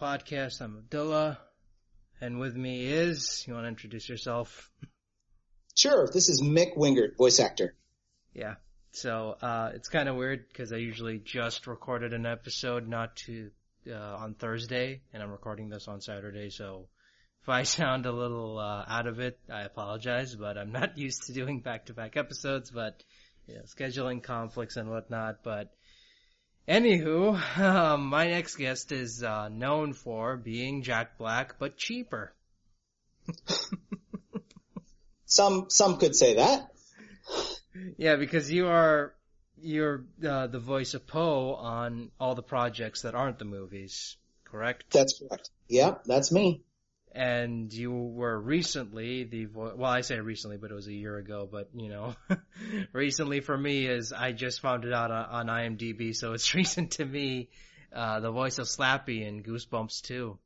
Podcast. I'm Abdullah, and with me is, you want to introduce yourself? Sure, this is Mick Wingert, voice actor. Yeah. So, uh, it's kind of weird because I usually just recorded an episode not to, uh, on Thursday, and I'm recording this on Saturday, so if I sound a little, uh, out of it, I apologize, but I'm not used to doing back-to-back episodes, but, you know, scheduling conflicts and whatnot, but Anywho, um, my next guest is uh, known for being Jack Black, but cheaper. some some could say that. Yeah, because you are you're uh, the voice of Po on all the projects that aren't the movies, correct? That's correct. Yeah, that's me and you were recently the vo- well I say recently but it was a year ago but you know recently for me is I just found it out on, IMDb so it's recent to me uh, the voice of Slappy in Goosebumps 2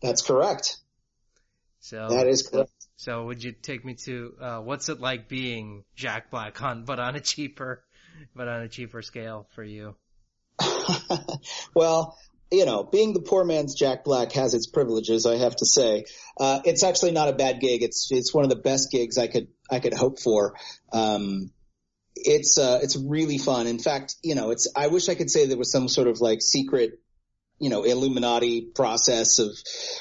that's correct. So that is correct. so would you take me to uh, what's it like being Jack Black on but on a cheaper but on a cheaper scale for you? Well you know, being the poor man's Jack Black has its privileges, I have to say. Uh, it's actually not a bad gig. It's, it's one of the best gigs I could, I could hope for. Um, it's, uh, it's really fun. In fact, you know, it's, I wish I could say there was some sort of like secret, you know, Illuminati process of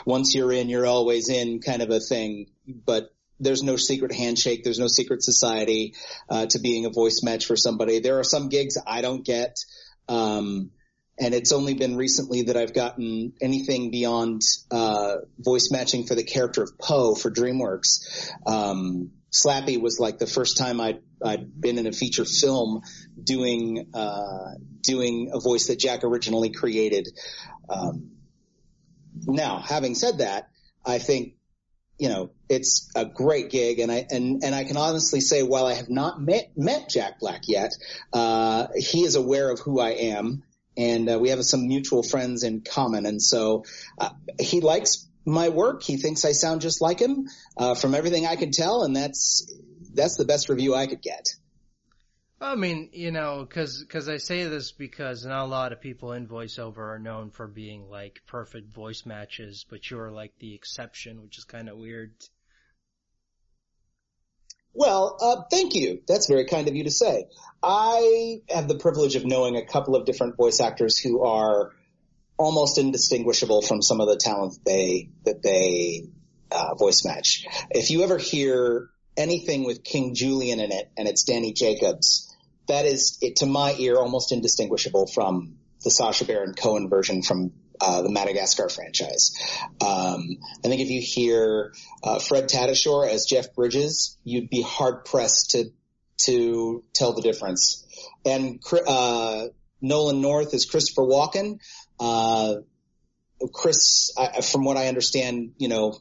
once you're in, you're always in kind of a thing, but there's no secret handshake. There's no secret society, uh, to being a voice match for somebody. There are some gigs I don't get. Um, and it's only been recently that I've gotten anything beyond uh, voice matching for the character of Po for DreamWorks. Um, Slappy was like the first time I'd, I'd been in a feature film doing uh, doing a voice that Jack originally created. Um, now, having said that, I think you know it's a great gig, and I and and I can honestly say, while I have not met met Jack Black yet, uh, he is aware of who I am and uh, we have some mutual friends in common. And so uh, he likes my work. He thinks I sound just like him uh, from everything I can tell, and that's that's the best review I could get. I mean, you know, because cause I say this because not a lot of people in voiceover are known for being like perfect voice matches, but you're like the exception, which is kind of weird. Well, uh, thank you. That's very kind of you to say. I have the privilege of knowing a couple of different voice actors who are almost indistinguishable from some of the talent they that they uh, voice match. If you ever hear anything with King Julien in it and it's Danny Jacobs, that is, it, to my ear, almost indistinguishable from the Sacha Baron Cohen version from uh, the Madagascar franchise. Um, I think if you hear uh, Fred Tatasciore as Jeff Bridges, you'd be hard pressed to to tell the difference. And uh, Nolan North is Christopher Walken. Uh, Chris, I, from what I understand, you know,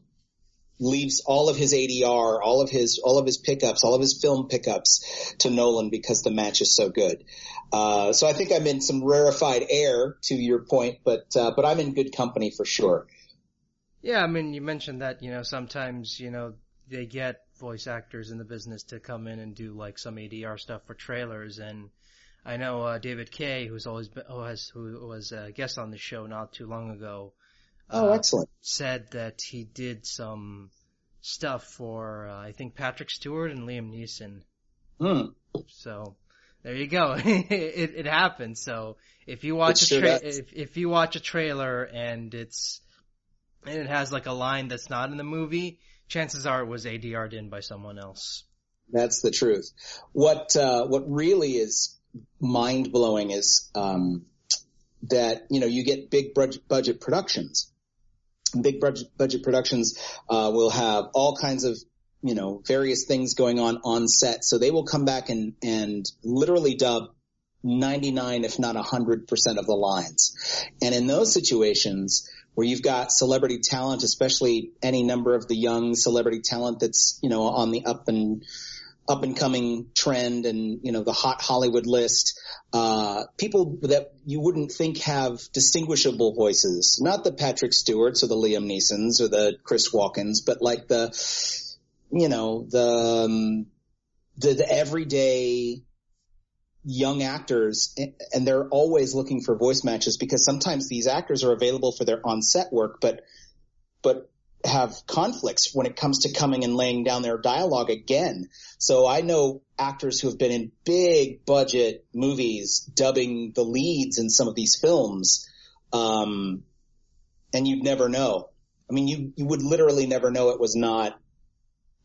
leaves all of his ADR, all of his, all of his pickups, all of his film pickups to Nolan because the match is so good. Uh, so I think I'm in some rarefied air to your point, but, uh, but I'm in good company for sure. Yeah, I mean, you mentioned that, you know, sometimes, you know, they get voice actors in the business to come in and do like some ADR stuff for trailers and I know, uh, David Kaye, who's always been, who has, who was a guest on the show not too long ago, Oh, uh, excellent. Said that he did some stuff for, uh, I think Patrick Stewart and Liam Neeson. Hmm. So, there you go. it, it happens. So, if you watch a tra- if, if you watch a trailer and it's, and it has like a line that's not in the movie, chances are it was ADR'd in by someone else. That's the truth. What, uh, what really is mind blowing is, um, that, you know, you get big budget productions big budget, budget productions uh, will have all kinds of you know various things going on on set, so they will come back and and literally dub 99 if not 100% of the lines. And in those situations where you've got celebrity talent, especially any number of the young celebrity talent that's, you know, on the up and up and coming trend and, you know, the hot Hollywood list, uh, people that you wouldn't think have distinguishable voices, not the Patrick Stewarts or the Liam Neesons or the Chris Walkens, but like the, you know, the, um, the, the everyday young actors and they're always looking for voice matches because sometimes these actors are available for their on-set work, but, but have conflicts when it comes to coming and laying down their dialogue again. So I know actors who have been in big budget movies dubbing the leads in some of these films. Um, and you'd never know. I mean, you, you would literally never know it was not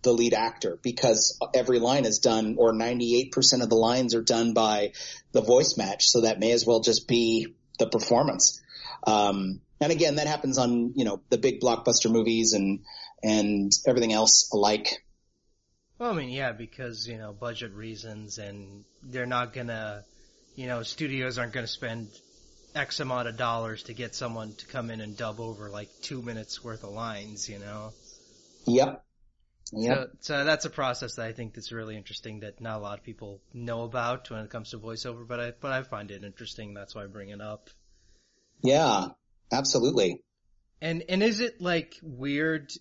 the lead actor because every line is done or 98% of the lines are done by the voice match. So that may as well just be the performance. Um, and again, that happens on, you know, the big blockbuster movies and, and everything else alike. Well, I mean, yeah, because, you know, budget reasons and they're not gonna, you know, studios aren't gonna spend X amount of dollars to get someone to come in and dub over like two minutes worth of lines, you know? Yep. Yep. So, so that's a process that I think that's really interesting that not a lot of people know about when it comes to voiceover, but I, but I find it interesting. That's why I bring it up. Yeah, absolutely. And, and is it like weird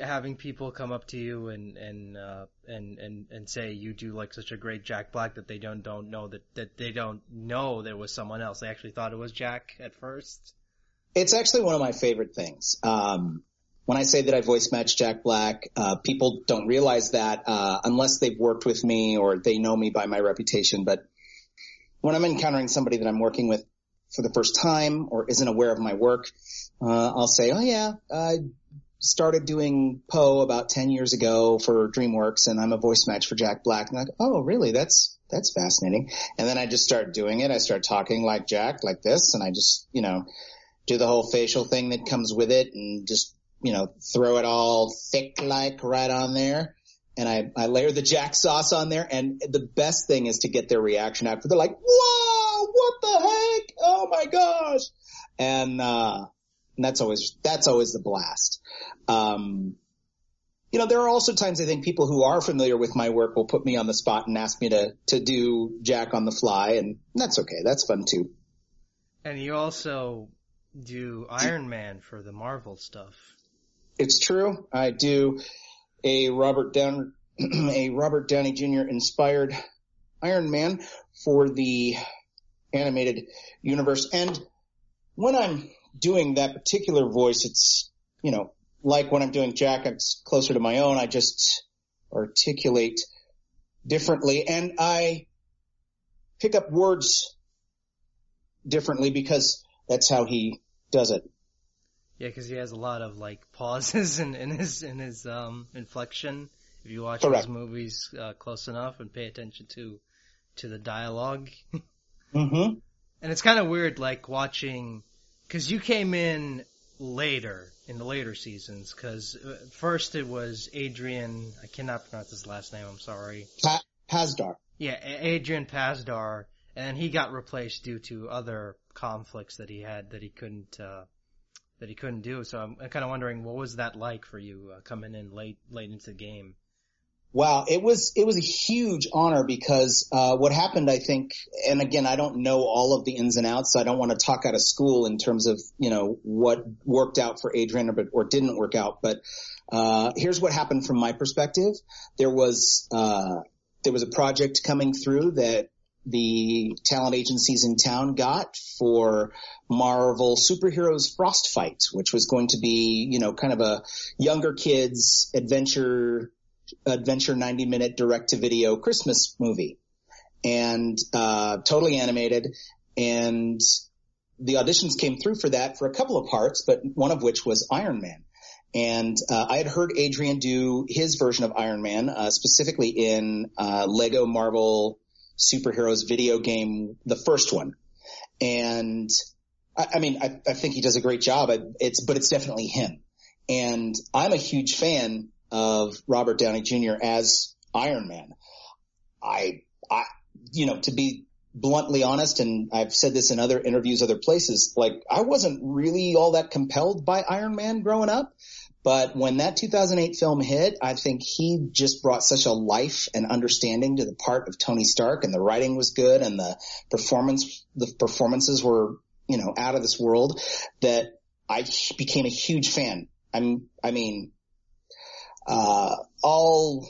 having people come up to you and, and, uh, and, and, and say you do like such a great Jack Black that they don't, don't know that, that they don't know there was someone else. They actually thought it was Jack at first. It's actually one of my favorite things. Um, when I say that I voice match Jack Black, uh, people don't realize that uh, unless they've worked with me or they know me by my reputation. But when I'm encountering somebody that I'm working with for the first time or isn't aware of my work, uh, I'll say, "Oh yeah, I started doing Po about ten years ago for DreamWorks, and I'm a voice match for Jack Black." And go, "Oh, really? That's that's fascinating." And then I just start doing it. I start talking like Jack, like this, and I just, you know, do the whole facial thing that comes with it, and just you know, throw it all thick like right on there. And I, I layer the jack sauce on there. And the best thing is to get their reaction after they're like, whoa, what the heck? Oh my gosh. And, uh, and that's always, that's always the blast. Um, you know, there are also times I think people who are familiar with my work will put me on the spot and ask me to, to do Jack on the fly and that's okay. That's fun too. And you also do Iron Man for the Marvel stuff. It's true. I do a Robert Down a Robert Downey Jr. inspired Iron Man for the animated universe. And when I'm doing that particular voice, it's, you know, like when I'm doing Jack, it's closer to my own. I just articulate differently and I pick up words differently because that's how he does it. Yeah, because he has a lot of like pauses in, in his in his um inflection. If you watch Correct. his movies uh, close enough and pay attention to to the dialogue. mm-hmm. And it's kind of weird, like watching, because you came in later in the later seasons. Because uh, first it was Adrian. I cannot pronounce his last name. I'm sorry. Pa- Pasdar. Yeah, Adrian Pasdar, and he got replaced due to other conflicts that he had that he couldn't uh, that he couldn't do. So I'm, I'm kind of wondering what was that like for you uh, coming in late late into the game. Wow, it was it was a huge honor because uh, what happened, I think, and again, I don't know all of the ins and outs. So I don't want to talk out of school in terms of you know what worked out for Adrian or, or didn't work out. But uh, here's what happened from my perspective. There was uh, there was a project coming through that the talent agencies in town got for Marvel Superheroes Frost Fight, which was going to be, you know, kind of a younger kids adventure, adventure 90 minute direct to video Christmas movie and, uh, totally animated. And the auditions came through for that for a couple of parts, but one of which was Iron Man. And uh, I had heard Adrian do his version of Iron Man, uh, specifically in uh, Lego Marvel superheroes video game, the first one. And I, I mean, I, I, think he does a great job. It's, but it's definitely him. And I'm a huge fan of Robert Downey Jr. as Iron Man. I, I, you know, to be bluntly honest, and I've said this in other interviews, other places, like I wasn't really all that compelled by Iron Man growing up. But when that 2008 film hit, I think he just brought such a life and understanding to the part of Tony Stark and the writing was good and the performance, the performances were, you know, out of this world that I became a huge fan. I'm, I mean, uh, all,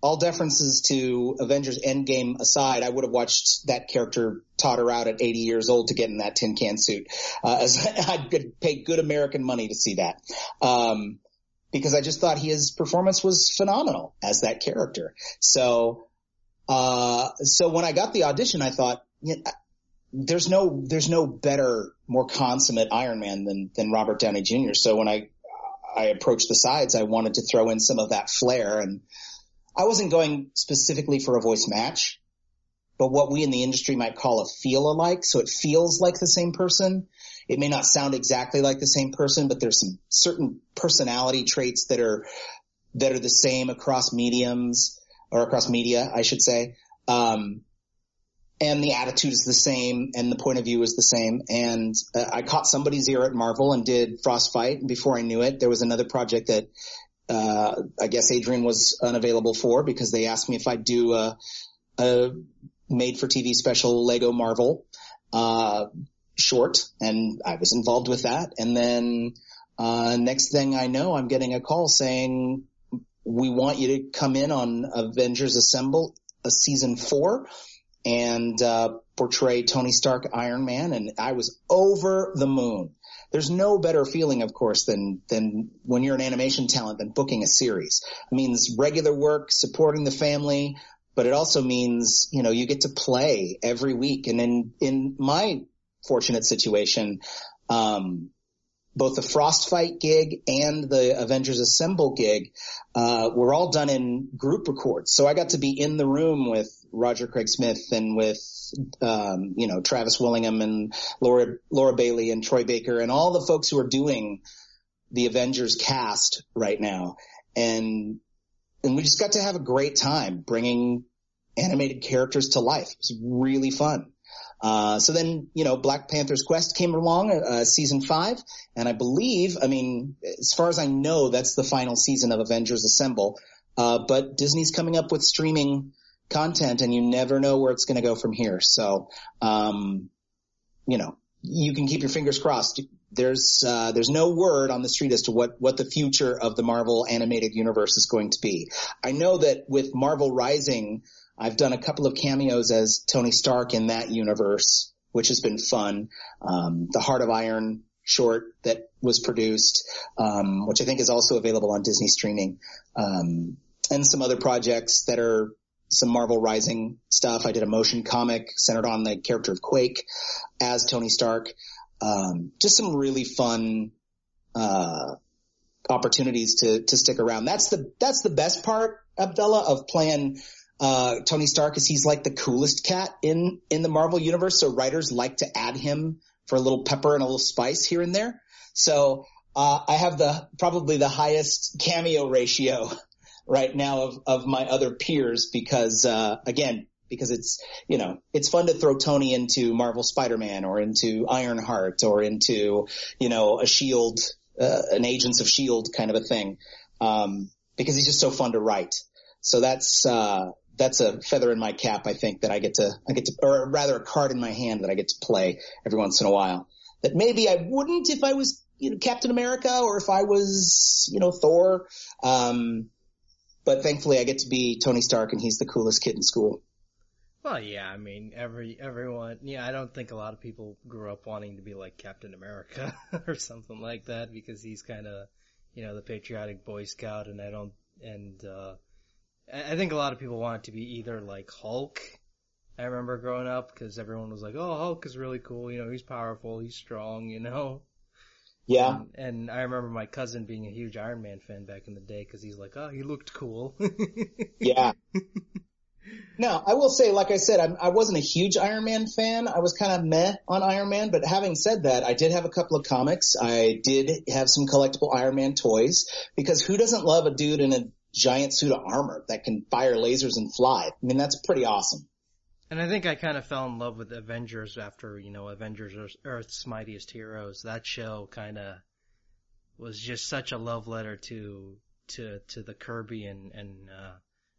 all deferences to Avengers Endgame aside, I would have watched that character totter out at 80 years old to get in that tin can suit. Uh, as I'd pay good American money to see that. Um, because I just thought his performance was phenomenal as that character. So, uh, so when I got the audition, I thought, there's no, there's no better, more consummate Iron Man than, than Robert Downey Jr. So when I, I approached the sides, I wanted to throw in some of that flair and I wasn't going specifically for a voice match, but what we in the industry might call a feel alike. So it feels like the same person. It may not sound exactly like the same person, but there's some certain personality traits that are, that are the same across mediums or across media, I should say. Um, and the attitude is the same and the point of view is the same. And uh, I caught somebody's ear at Marvel and did Frostfight. And before I knew it, there was another project that, uh, I guess Adrian was unavailable for because they asked me if I'd do a, a made for TV special Lego Marvel, uh, short and I was involved with that. And then, uh, next thing I know, I'm getting a call saying, we want you to come in on Avengers Assemble, a season four and uh, portray Tony Stark Iron Man, and I was over the moon. There's no better feeling, of course, than than when you're an animation talent than booking a series. It means regular work, supporting the family, but it also means you know you get to play every week. And in in my fortunate situation, um, both the Frostfight gig and the Avengers Assemble gig uh, were all done in group records. So I got to be in the room with Roger Craig Smith and with um, you know Travis Willingham and Laura Laura Bailey and Troy Baker and all the folks who are doing the Avengers cast right now, and and we just got to have a great time bringing animated characters to life. It was really fun. Uh, so then, you know, Black Panther's Quest came along, uh, season five, and I believe, I mean, as far as I know, that's the final season of Avengers Assemble. Uh, but Disney's coming up with streaming content and you never know where it's going to go from here. So, um, you know, you can keep your fingers crossed. There's, uh, there's no word on the street as to what, what the future of the Marvel animated universe is going to be. I know that with Marvel Rising, I've done a couple of cameos as Tony Stark in that universe, which has been fun. Um, the Heart of Iron short that was produced, um, which I think is also available on Disney streaming, um, and some other projects that are some Marvel Rising stuff. I did a motion comic centered on the character of Quake as Tony Stark. Um, just some really fun, uh, opportunities to, to stick around. That's the, that's the best part, Abdullah, of playing, uh, Tony Stark is he's like the coolest cat in, in the Marvel universe. So writers like to add him for a little pepper and a little spice here and there. So, uh, I have the, probably the highest cameo ratio right now of, of my other peers because, uh, again, because it's, you know, it's fun to throw Tony into Marvel Spider-Man or into Ironheart or into, you know, a shield, uh, an agents of shield kind of a thing. Um, because he's just so fun to write. So that's, uh, that's a feather in my cap. I think that I get to, I get to, or rather a card in my hand that I get to play every once in a while that maybe I wouldn't if I was, you know, Captain America or if I was, you know, Thor. Um, but thankfully I get to be Tony Stark and he's the coolest kid in school. Well, yeah, I mean, every everyone. Yeah, I don't think a lot of people grew up wanting to be like Captain America or something like that because he's kind of, you know, the patriotic Boy Scout, and I don't. And uh I think a lot of people want to be either like Hulk. I remember growing up because everyone was like, "Oh, Hulk is really cool. You know, he's powerful, he's strong. You know." Yeah. And, and, I remember my cousin being a huge Iron Man fan back in the day because he's like, oh, he looked cool. yeah. Now, I will say, like I said, I'm, I was not a huge Iron Man fan. I was kind of meh on Iron Man, but having said that, I did have a couple of comics. I did have some collectible Iron Man toys because who doesn't love a dude in a giant suit of armor that can fire lasers and fly? I mean, that's pretty awesome. And I think I kind of fell in love with Avengers after, you know, Avengers Earth's Mightiest Heroes. That show kind of was just such a love letter to, to, to the Kirby and, and, uh,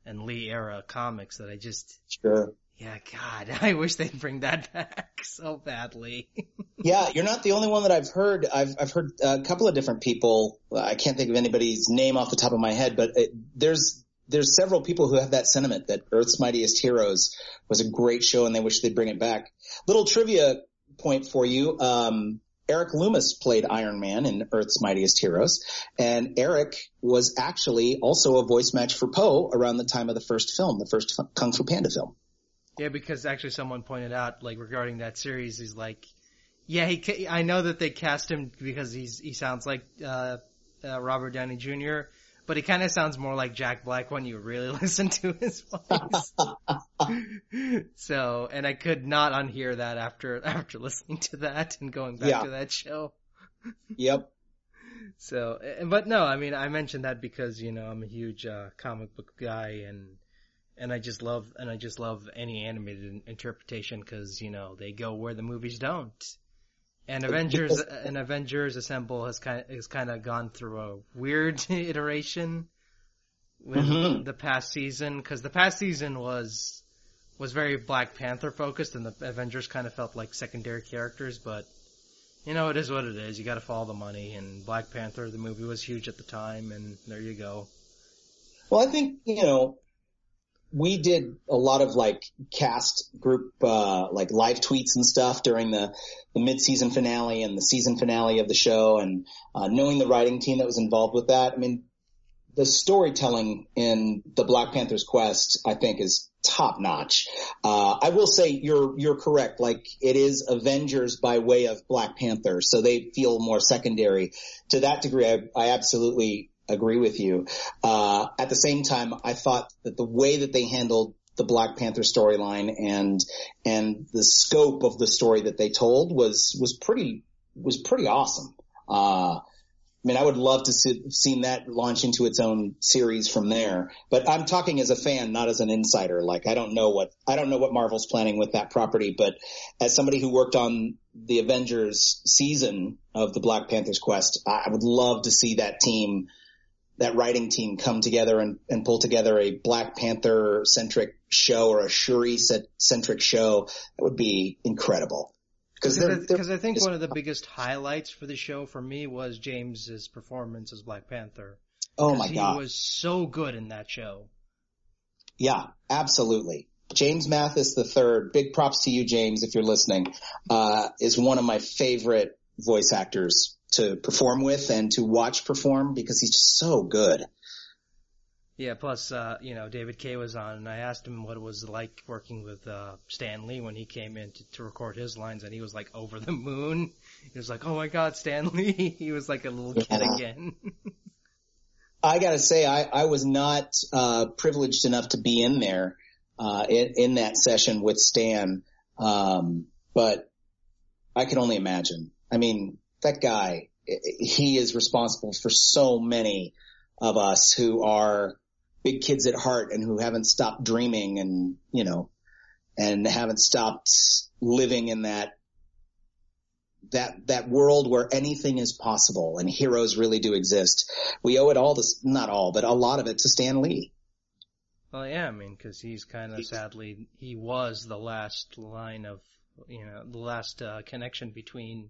and Lee era comics that I just, sure. Yeah, God, I wish they'd bring that back so badly. yeah, you're not the only one that I've heard. I've I've heard a couple of different people. I can't think of anybody's name off the top of my head, but it, there's there's several people who have that sentiment that Earth's Mightiest Heroes was a great show and they wish they'd bring it back. Little trivia point for you. Um, Eric Loomis played Iron Man in Earth's Mightiest Heroes, and Eric was actually also a voice match for Po around the time of the first film, the first Kung Fu Panda film. Yeah, because actually someone pointed out, like regarding that series, he's like, yeah, he. I know that they cast him because he's he sounds like uh, uh, Robert Downey Jr., but he kind of sounds more like Jack Black when you really listen to his voice. so, and I could not unhear that after after listening to that and going back yeah. to that show. Yep. So, but no, I mean, I mentioned that because you know I'm a huge uh, comic book guy and and I just love and I just love any animated interpretation because you know they go where the movies don't. And Avengers and Avengers Assemble has kind of, has kind of gone through a weird iteration with mm-hmm. the past season because the past season was was very Black Panther focused and the Avengers kind of felt like secondary characters, but you know it is what it is. You got to follow the money, and Black Panther the movie was huge at the time, and there you go. Well, I think you know we did a lot of like cast group, uh, like live tweets and stuff during the, the mid-season finale and the season finale of the show and, uh, knowing the writing team that was involved with that. I mean, the storytelling in the Black Panther's quest, I think is top notch. Uh, I will say you're, you're correct. Like it is Avengers by way of Black Panther. So they feel more secondary to that degree. I, I absolutely agree with you. Uh, at the same time, I thought that the way that they handled the Black Panther storyline and and the scope of the story that they told was was pretty was pretty awesome. Uh, I mean, I would love to see, seen that launch into its own series from there. But I'm talking as a fan, not as an insider. Like I don't know what I don't know what Marvel's planning with that property, but as somebody who worked on the Avengers season of the Black Panther's quest, I would love to see that team that writing team come together and, and pull together a Black Panther centric show or a Shuri centric show, that would be incredible. Because I think just, one of the biggest highlights for the show for me was James's performance as Black Panther. Oh my god, he was so good in that show. Yeah, absolutely. James Mathis the third, big props to you, James, if you're listening, uh, is one of my favorite voice actors to perform with and to watch perform because he's just so good. Yeah, plus, uh, you know, David Kaye was on and I asked him what it was like working with, uh, Stan Lee when he came in to, to record his lines and he was like over the moon. He was like, oh my god, Stan Lee. he was like a little yeah. kid again. I gotta say, I, I was not, uh, privileged enough to be in there, uh, in, in that session with Stan. Um, but I can only imagine. I mean, that guy, he is responsible for so many of us who are big kids at heart and who haven't stopped dreaming and, you know, and haven't stopped living in that that that world where anything is possible and heroes really do exist. We owe it all to not all, but a lot of it to Stan Lee. Well, yeah, I mean, because he's kind of sadly he was the last line of you know the last uh, connection between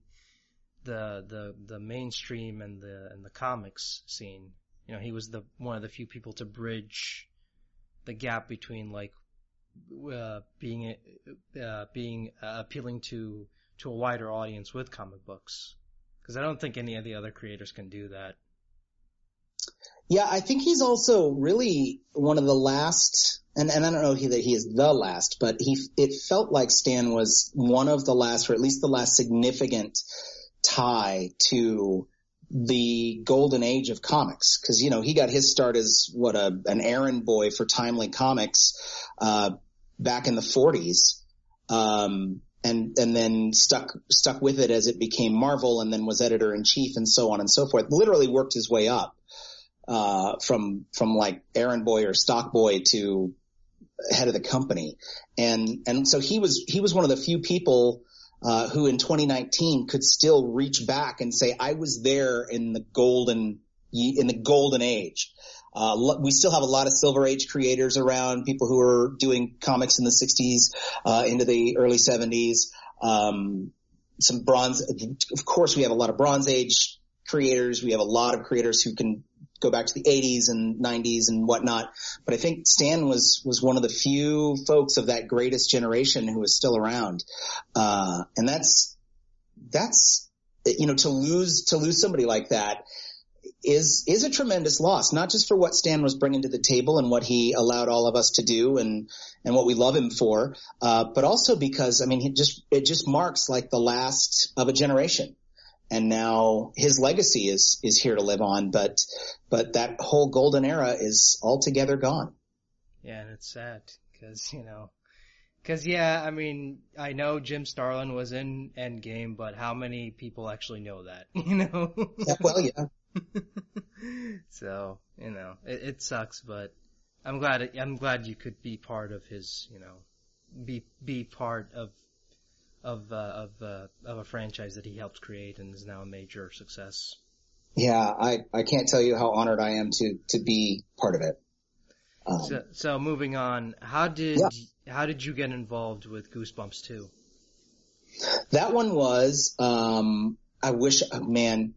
the the the mainstream and the and the comics scene. You know, he was the one of the few people to bridge the gap between like uh, being uh, being uh, appealing to to a wider audience with comic books. Because I don't think any of the other creators can do that. Yeah, I think he's also really one of the last, and, and I don't know he, that he is the last, but he it felt like Stan was one of the last, or at least the last significant tie to the golden age of comics. Because you know he got his start as what a an errand boy for Timely Comics uh, back in the 40s, um, and and then stuck stuck with it as it became Marvel, and then was editor in chief and so on and so forth. Literally worked his way up uh, from from like errand boy or stock boy to head of the company, and and so he was he was one of the few people uh, who in 2019 could still reach back and say, I was there in the golden, in the golden age. Uh, we still have a lot of silver age creators around, people who are doing comics in the 60s, uh, into the early 70s. Um, some bronze, of course we have a lot of bronze age creators. We have a lot of creators who can go back to the 80s and 90s and whatnot. But I think Stan was was one of the few folks of that greatest generation who was still around, uh, and that's that's you know to lose to lose somebody like that is is a tremendous loss, not just for what Stan was bringing to the table and what he allowed all of us to do and and what we love him for, uh, but also because I mean, he just it just marks like the last of a generation and now his legacy is is here to live on. But but that whole golden era is altogether gone. Yeah, and it's sad because you know, because yeah, I mean, I know Jim Starlin was in Endgame, but how many people actually know that? You know? yeah, well, yeah. so you know, it, it sucks, but I'm glad I'm glad you could be part of his, you know, be be part of of uh, of uh, of a franchise that he helped create and is now a major success. Yeah, I I can't tell you how honored I am to to be part of it. Um, so, so moving on, how did yeah. how did you get involved with Goosebumps 2? That one was um I wish man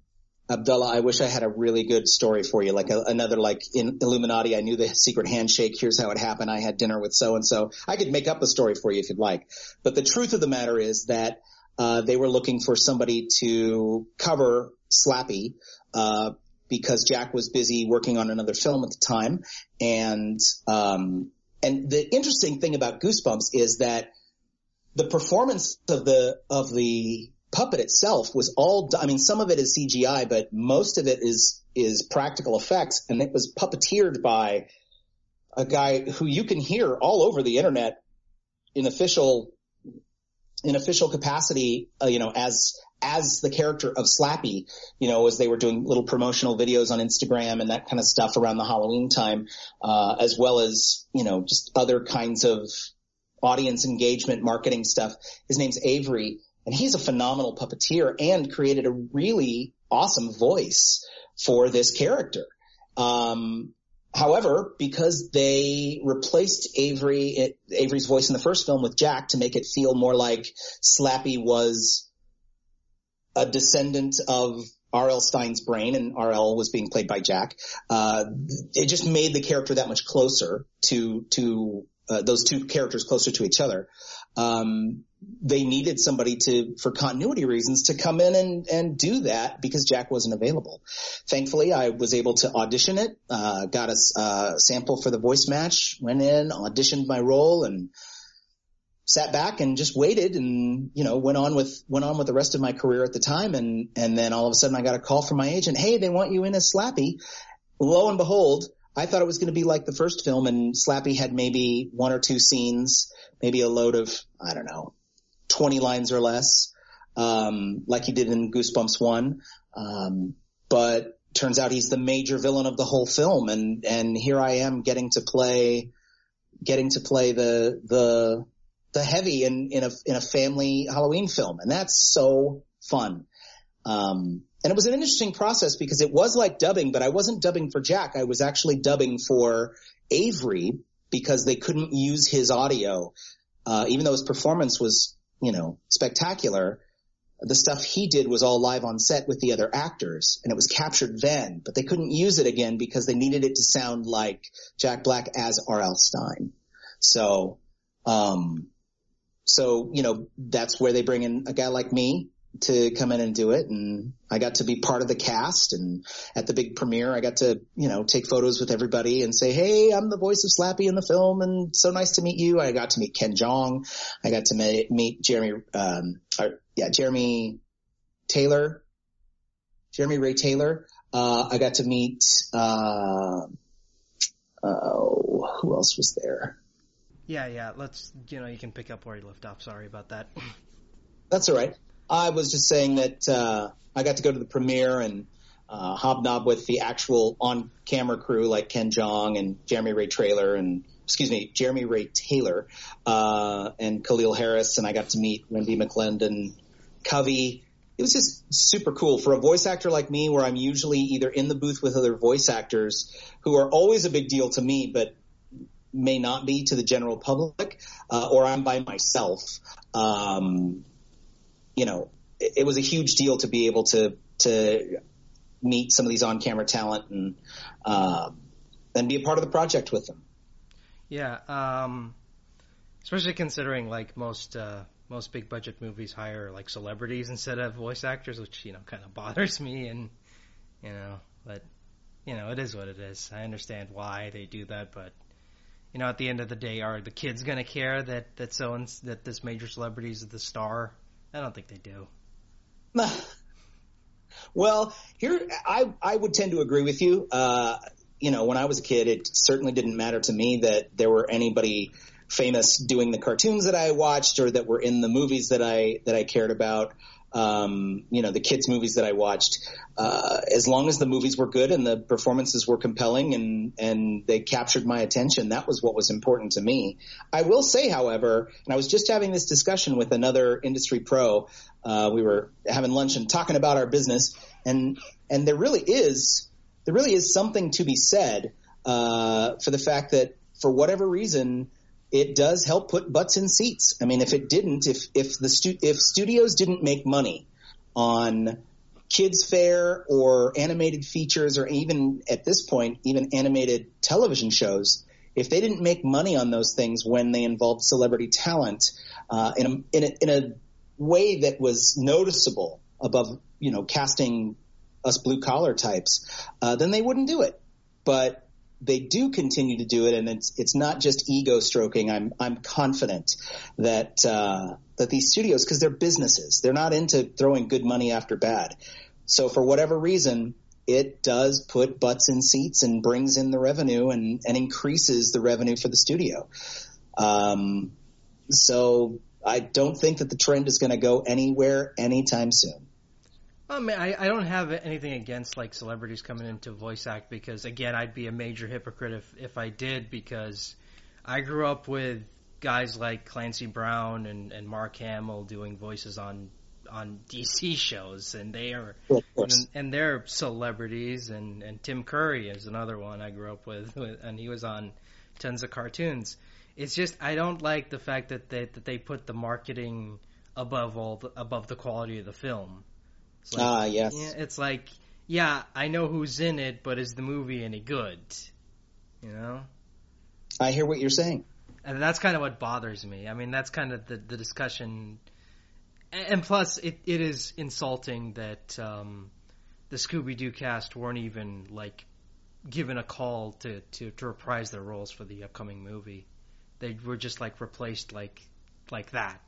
Abdullah, I wish I had a really good story for you, like a, another like in Illuminati. I knew the secret handshake. Here's how it happened. I had dinner with so and so. I could make up a story for you if you'd like. But the truth of the matter is that uh, they were looking for somebody to cover Slappy uh, because Jack was busy working on another film at the time, and um, and the interesting thing about Goosebumps is that the performance of the of the puppet itself was all, I mean, some of it is CGI, but most of it is, is practical effects. And it was puppeteered by a guy who you can hear all over the internet in official, in official capacity, uh, you know, as, as the character of Slappy, you know, as they were doing little promotional videos on Instagram and that kind of stuff around the Halloween time, uh, as well as, you know, just other kinds of audience engagement marketing stuff. His name's Avery and he's a phenomenal puppeteer and created a really awesome voice for this character. Um, however, because they replaced Avery, Avery's voice in the first film with Jack to make it feel more like Slappy was a descendant of R.L. Stine's brain and R.L. was being played by Jack. Uh, it just made the character that much closer to, to, uh, those two characters closer to each other. Um, they needed somebody to, for continuity reasons, to come in and, and do that because Jack wasn't available. Thankfully, I was able to audition it, uh, got a uh, sample for the voice match, went in, auditioned my role, and sat back and just waited and, you know, went on with, went on with the rest of my career at the time. And, and then all of a sudden I got a call from my agent. Hey, they want you in as Slappy. Lo and behold, I thought it was going to be like the first film and Slappy had maybe one or two scenes, maybe a load of, I don't know, 20 lines or less, um, like he did in Goosebumps 1. Um, but turns out he's the major villain of the whole film. And, and here I am getting to play, getting to play the, the, the heavy in, in a, in a family Halloween film. And that's so fun. Um, and it was an interesting process because it was like dubbing, but I wasn't dubbing for Jack. I was actually dubbing for Avery because they couldn't use his audio. Uh, even though his performance was you know, spectacular. The stuff he did was all live on set with the other actors and it was captured then, but they couldn't use it again because they needed it to sound like Jack Black as R.L. Stine. So, um, so, you know, that's where they bring in a guy like me to come in and do it. And I got to be part of the cast and at the big premiere, I got to, you know, take photos with everybody and say, Hey, I'm the voice of Slappy in the film and so nice to meet you. I got to meet Ken Jeong. I got to meet, meet Jeremy, um, or, yeah, Jeremy Taylor, Jeremy Ray Taylor. Uh, I got to meet, uh, uh, who else was there? Yeah, yeah. Let's, you know, you can pick up where you left off. Sorry about that. That's all right. I was just saying that uh, I got to go to the premiere and uh, hobnob with the actual on-camera crew like Ken Jeong and Jeremy Ray Taylor and excuse me, Jeremy Ray Taylor uh, and Caleel Harris, and I got to meet Wendi McLendon, Covey. It was just super cool for a voice actor like me, where I'm usually either in the booth with other voice actors who are always a big deal to me, but may not be to the general public, uh, or I'm by myself. Um, you know, it, it was a huge deal to be able to, to meet some of these on camera talent and uh, and be a part of the project with them. Yeah, um, especially considering like most uh, most big budget movies hire like celebrities instead of voice actors, which you know kind of bothers me, and you know, but you know it is what it is. I understand why they do that, but you know, at the end of the day, are the kids gonna care that that so that this major celebrity is the star? I don't think they do. well, here I I would tend to agree with you. Uh, you know, when I was a kid, it certainly didn't matter to me that there were anybody famous doing the cartoons that I watched or that were in the movies that I that I cared about. Um, you know, the kids movies that I watched. Uh, as long as the movies were good and the performances were compelling and and they captured my attention, that was what was important to me. I will say, however, and I was just having this discussion with another industry pro. Uh, we were having lunch and talking about our business, and and there really is there really is something to be said uh, for the fact that for whatever reason it does help put butts in seats. I mean, if it didn't, if if the stu- if studios didn't make money on kids fair or animated features or even at this point even animated television shows, if they didn't make money on those things when they involved celebrity talent uh, in a, in a in a way that was noticeable above you know casting us blue collar types, uh, then they wouldn't do it. But they do continue to do it, and it's it's not just ego stroking. I'm I'm confident that uh, that these studios, because they're businesses, they're not into throwing good money after bad. So for whatever reason, it does put butts in seats and brings in the revenue and and increases the revenue for the studio. Um, so I don't think that the trend is going to go anywhere anytime soon. I mean, I, I don't have anything against like celebrities coming into voice act because again, I'd be a major hypocrite if if I did because I grew up with guys like Clancy Brown and, and Mark Hamill doing voices on on DC shows, and they are and, and, they're celebrities, and and Tim Curry is another one I grew up with, and he was on tons of cartoons. It's just I don't like the fact that they that they put the marketing above all the, above the quality of the film. Like, ah, yes. Yeah, it's like, yeah, I know who's in it, but is the movie any good? You know? I hear what you're saying. And that's kind of what bothers me. I mean, that's kind of the, the discussion. And plus, it, it is insulting that um, the Scooby Doo cast weren't even, like, given a call to, to, to reprise their roles for the upcoming movie. They were just, like, replaced like like that.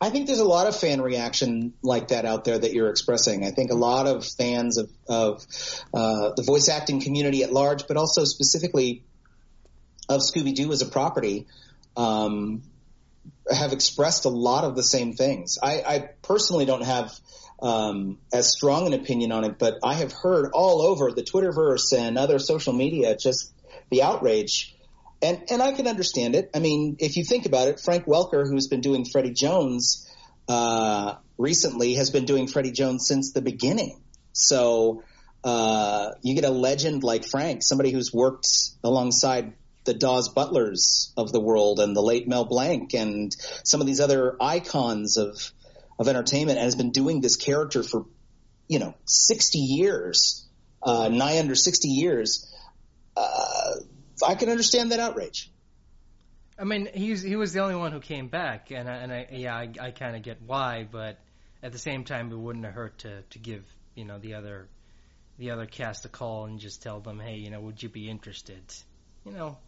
I think there's a lot of fan reaction like that out there that you're expressing. I think a lot of fans of, of uh, the voice acting community at large, but also specifically of Scooby Doo as a property, um, have expressed a lot of the same things. I, I personally don't have um, as strong an opinion on it, but I have heard all over the Twitterverse and other social media just the outrage and and I can understand it. I mean, if you think about it, Frank Welker, who's been doing Freddie Jones uh, recently, has been doing Freddie Jones since the beginning. So uh, you get a legend like Frank, somebody who's worked alongside the Daws Butlers of the world and the late Mel Blanc and some of these other icons of of entertainment, and has been doing this character for you know sixty years, uh, nigh under sixty years. Uh, I can understand that outrage. I mean, he's he was the only one who came back, and I, and I, yeah, I, I kind of get why, but at the same time, it wouldn't have hurt to to give you know the other the other cast a call and just tell them, hey, you know, would you be interested? You know,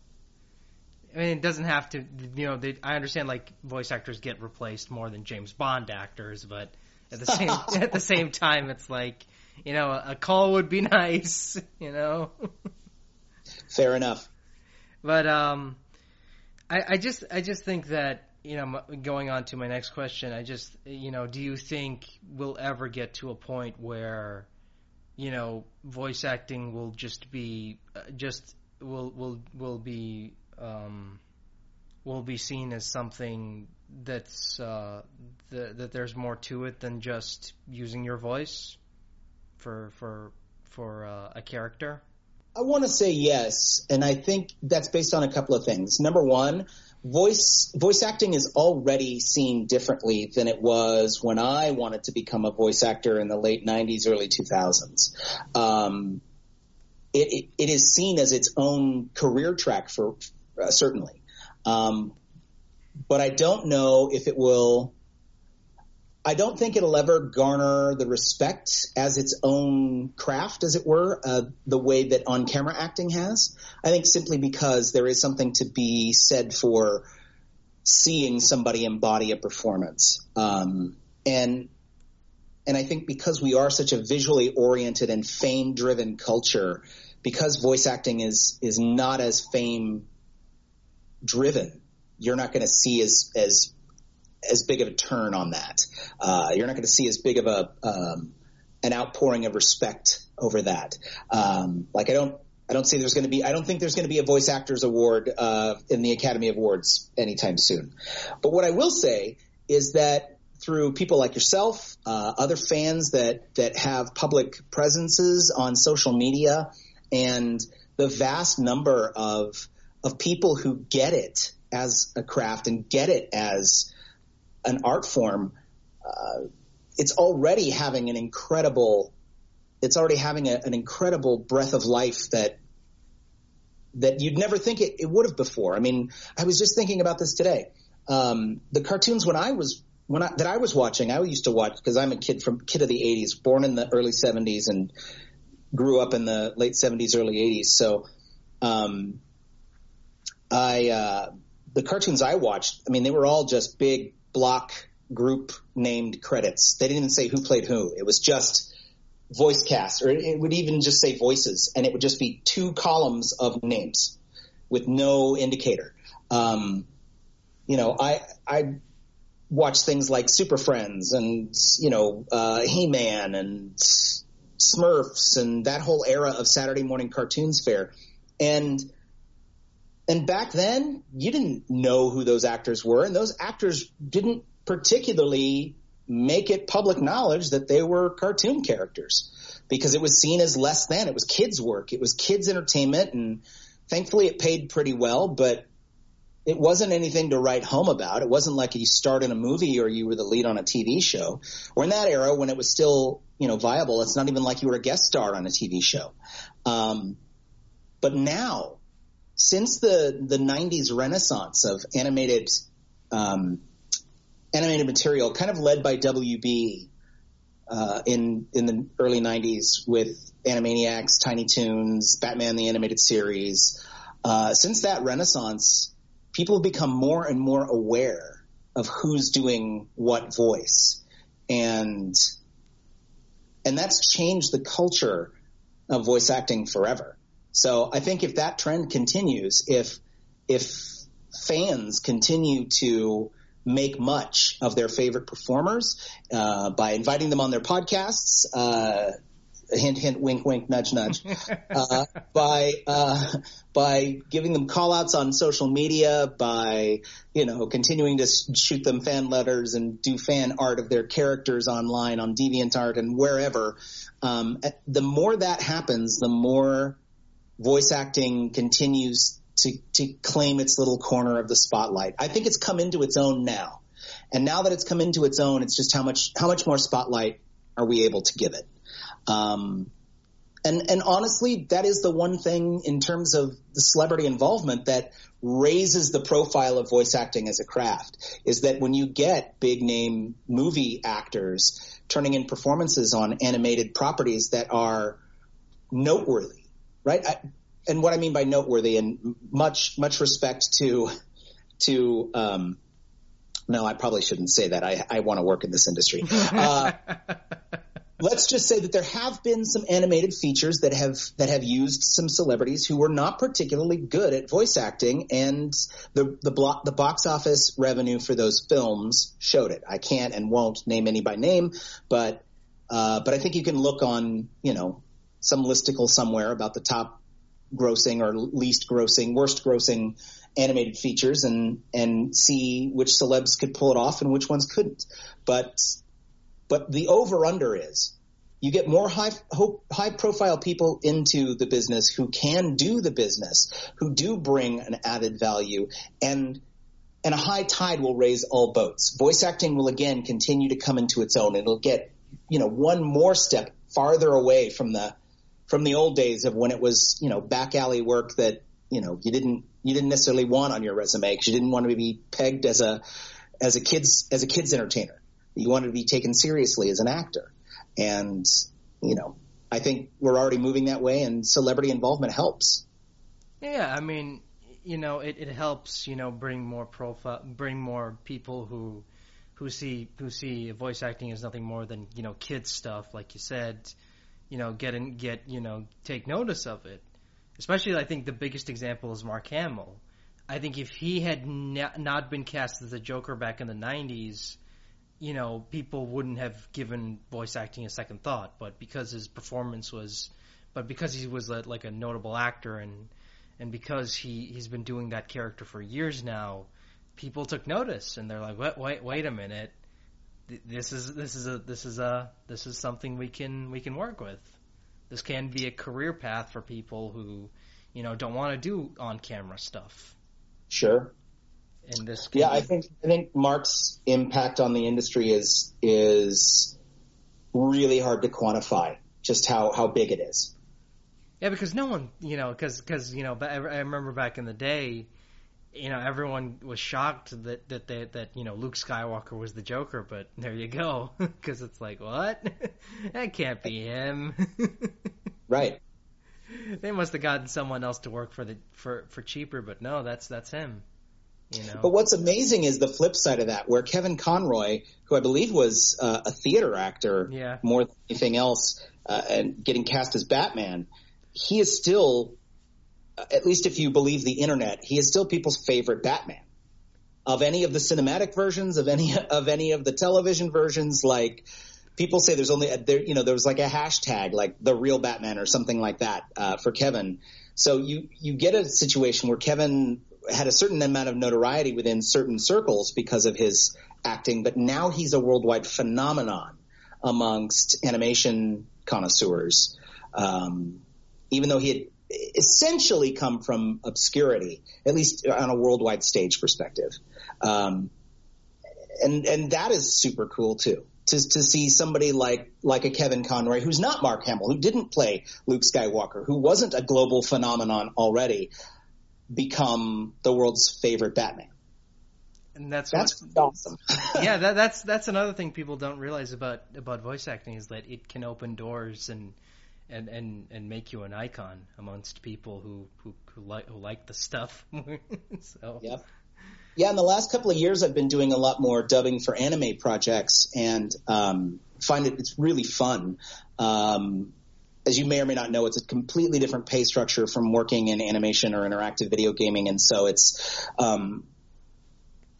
I mean, it doesn't have to. You know, they, I understand like voice actors get replaced more than James Bond actors, but at the same at the same time, it's like you know, a call would be nice. You know. Fair enough. But um, I, I just I just think that you know going on to my next question, I just you know, do you think we'll ever get to a point where you know voice acting will just be uh, just will will will be um, will be seen as something that's uh, the, that there's more to it than just using your voice for for for uh, a character? I want to say yes, and I think that's based on a couple of things. Number one, voice voice acting is already seen differently than it was when I wanted to become a voice actor in the late '90s, early 2000s. Um, it, it, it is seen as its own career track for uh, certainly, um, but I don't know if it will I don't think it'll ever garner the respect as its own craft, as it were, uh, the way that on camera acting has. I think simply because there is something to be said for seeing somebody embody a performance. Um, and and I think because we are such a visually oriented and fame driven culture, because voice acting is is not as fame driven, you're not going to see as as as big of a turn on that. Uh, you're not going to see as big of a um, an outpouring of respect over that. Um, like I don't. I don't see there's going to be. I don't think there's going to be a Voice Actors Award uh, in the Academy Awards anytime soon. But what I will say is that through people like yourself, uh, other fans that that have public presences on social media, and the vast number of of people who get it as a craft and get it as an art form, uh, it's already having an incredible, it's already having a, an incredible breath of life that that you'd never think it, it would have before. I mean, I was just thinking about this today. Um, the cartoons when I was when I, that I was watching, I used to watch because I'm a kid from kid of the '80s, born in the early '70s and grew up in the late '70s, early '80s. So, um, I uh, the cartoons I watched, I mean, they were all just big block group named credits. They didn't even say who played who. It was just voice cast, or it would even just say voices, and it would just be two columns of names with no indicator. Um, you know, I I watch things like Super Friends and you know uh, He Man and Smurfs and that whole era of Saturday morning cartoons fair, and and back then, you didn't know who those actors were, and those actors didn't particularly make it public knowledge that they were cartoon characters because it was seen as less than. It was kids' work. It was kids' entertainment, and thankfully it paid pretty well, but it wasn't anything to write home about. It wasn't like you starred in a movie or you were the lead on a TV show. Or in that era when it was still, you know, viable, it's not even like you were a guest star on a TV show. Um, but now since the the 90s renaissance of animated um, animated material, kind of led by WB uh, in in the early 90s with Animaniacs, Tiny Toons, Batman the Animated Series. Uh, since that renaissance, people have become more and more aware of who's doing what voice, and and that's changed the culture of voice acting forever. So I think if that trend continues, if if fans continue to make much of their favorite performers uh, by inviting them on their podcasts. Uh, hint, hint, wink, wink, nudge, nudge. Uh, by uh, by giving them callouts on social media, by you know continuing to shoot them fan letters and do fan art of their characters online on DeviantArt and wherever. Um, the more that happens, the more voice acting continues to, to claim its little corner of the spotlight. I think it's come into its own now. And now that it's come into its own, it's just how much, how much more spotlight are we able to give it? Um, and, and honestly, that is the one thing in terms of the celebrity involvement that raises the profile of voice acting as a craft is that when you get big name movie actors turning in performances on animated properties that are noteworthy, right? I, and what I mean by noteworthy and much much respect to to um, no, I probably shouldn't say that. I, I want to work in this industry. Uh, let's just say that there have been some animated features that have that have used some celebrities who were not particularly good at voice acting, and the the block the box office revenue for those films showed it. I can't and won't name any by name, but uh, but I think you can look on you know some listicle somewhere about the top grossing or least grossing, worst grossing animated features and and see which celebs could pull it off and which ones couldn't. But but the over under is you get more high high profile people into the business who can do the business, who do bring an added value, and and a high tide will raise all boats. Voice acting will again continue to come into its own. It'll get you know one more step farther away from the from the old days of when it was you know back alley work that you know you didn't you didn't necessarily want on your resume because you didn't want to be pegged as a as a kids as a kids entertainer. You wanted to be taken seriously as an actor. And, you know, I think we're already moving that way and celebrity involvement helps. Yeah, I mean, you know, it, it helps, you know, bring more profile, bring more people who, who see, who see voice acting as nothing more than, you know, kids stuff, like you said, you know, get and get, you know, take notice of it. Especially, I think the biggest example is Mark Hamill. I think if he had not been cast as the Joker back in the 90s, you know, people wouldn't have given voice acting a second thought. But because his performance was, but because he was a, like a notable actor and and because he he's been doing that character for years now, people took notice and they're like, wait, wait, wait a minute, this is this is a this is a this is something we can we can work with. This can be a career path for people who, you know, don't want to do on camera stuff. Sure in this. Yeah, I think I think Mark's impact on the industry is is really hard to quantify. Just how how big it is. Yeah, because no one, you know, because because you know, I remember back in the day, you know, everyone was shocked that that they, that you know Luke Skywalker was the Joker, but there you go, because it's like what that can't be him. right. They must have gotten someone else to work for the for for cheaper, but no, that's that's him. You know? But what's amazing is the flip side of that, where Kevin Conroy, who I believe was uh, a theater actor yeah. more than anything else, uh, and getting cast as Batman, he is still, at least if you believe the internet, he is still people's favorite Batman. Of any of the cinematic versions, of any of any of the television versions, like people say, there's only there, you know, there was like a hashtag like the real Batman or something like that uh, for Kevin. So you you get a situation where Kevin had a certain amount of notoriety within certain circles because of his acting, but now he's a worldwide phenomenon amongst animation connoisseurs. Um, even though he had essentially come from obscurity, at least on a worldwide stage perspective. Um, and, and that is super cool too. To, to see somebody like, like a Kevin Conroy, who's not Mark Hamill, who didn't play Luke Skywalker, who wasn't a global phenomenon already, become the world's favorite Batman. And that's that's what, awesome. yeah, that, that's that's another thing people don't realize about about voice acting is that it can open doors and and and and make you an icon amongst people who who, who like who like the stuff. so yeah, yeah. In the last couple of years, I've been doing a lot more dubbing for anime projects, and um, find it it's really fun. Um, as you may or may not know, it's a completely different pay structure from working in animation or interactive video gaming, and so it's um,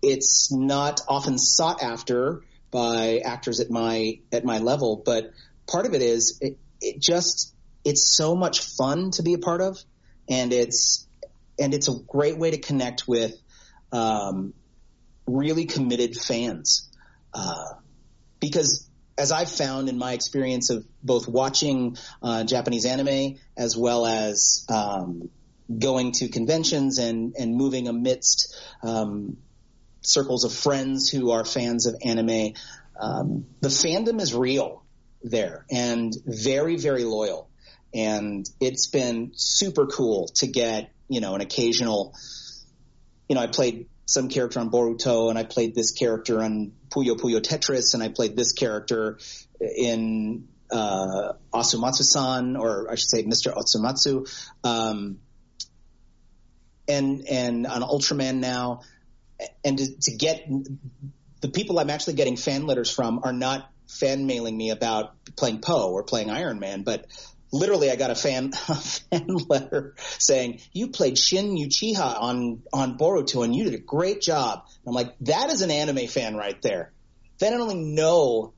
it's not often sought after by actors at my at my level. But part of it is it, it just it's so much fun to be a part of, and it's and it's a great way to connect with um, really committed fans. Uh, because as I've found in my experience of both watching uh, Japanese anime as well as um, going to conventions and, and moving amidst um, circles of friends who are fans of anime, um, the fandom is real there and very, very loyal. And it's been super cool to get, you know, an occasional, you know, I played some character on Boruto, and I played this character on Puyo Puyo Tetris, and I played this character in uh, Osomatsu-san, or I should say Mr. Osomatsu, um, and and on Ultraman now, and to, to get the people I'm actually getting fan letters from are not fan mailing me about playing Po or playing Iron Man, but literally I got a fan, a fan letter saying, you played Shin Uchiha on, on Boruto and you did a great job. And I'm like, that is an anime fan right there. They don't only know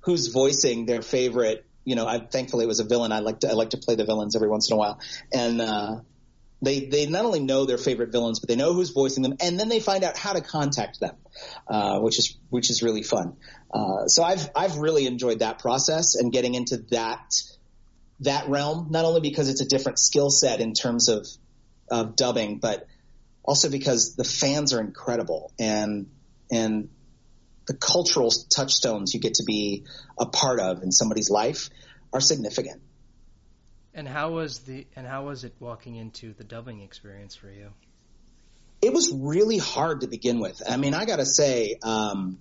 who's voicing their favorite, you know, I, thankfully it was a villain. I like to, I like to play the villains every once in a while. And, uh, they they not only know their favorite villains, but they know who's voicing them, and then they find out how to contact them, uh, which is which is really fun. Uh, so I've I've really enjoyed that process and getting into that that realm, not only because it's a different skill set in terms of of dubbing, but also because the fans are incredible and and the cultural touchstones you get to be a part of in somebody's life are significant. And how was the and how was it walking into the dubbing experience for you? It was really hard to begin with. I mean, I got to say, um,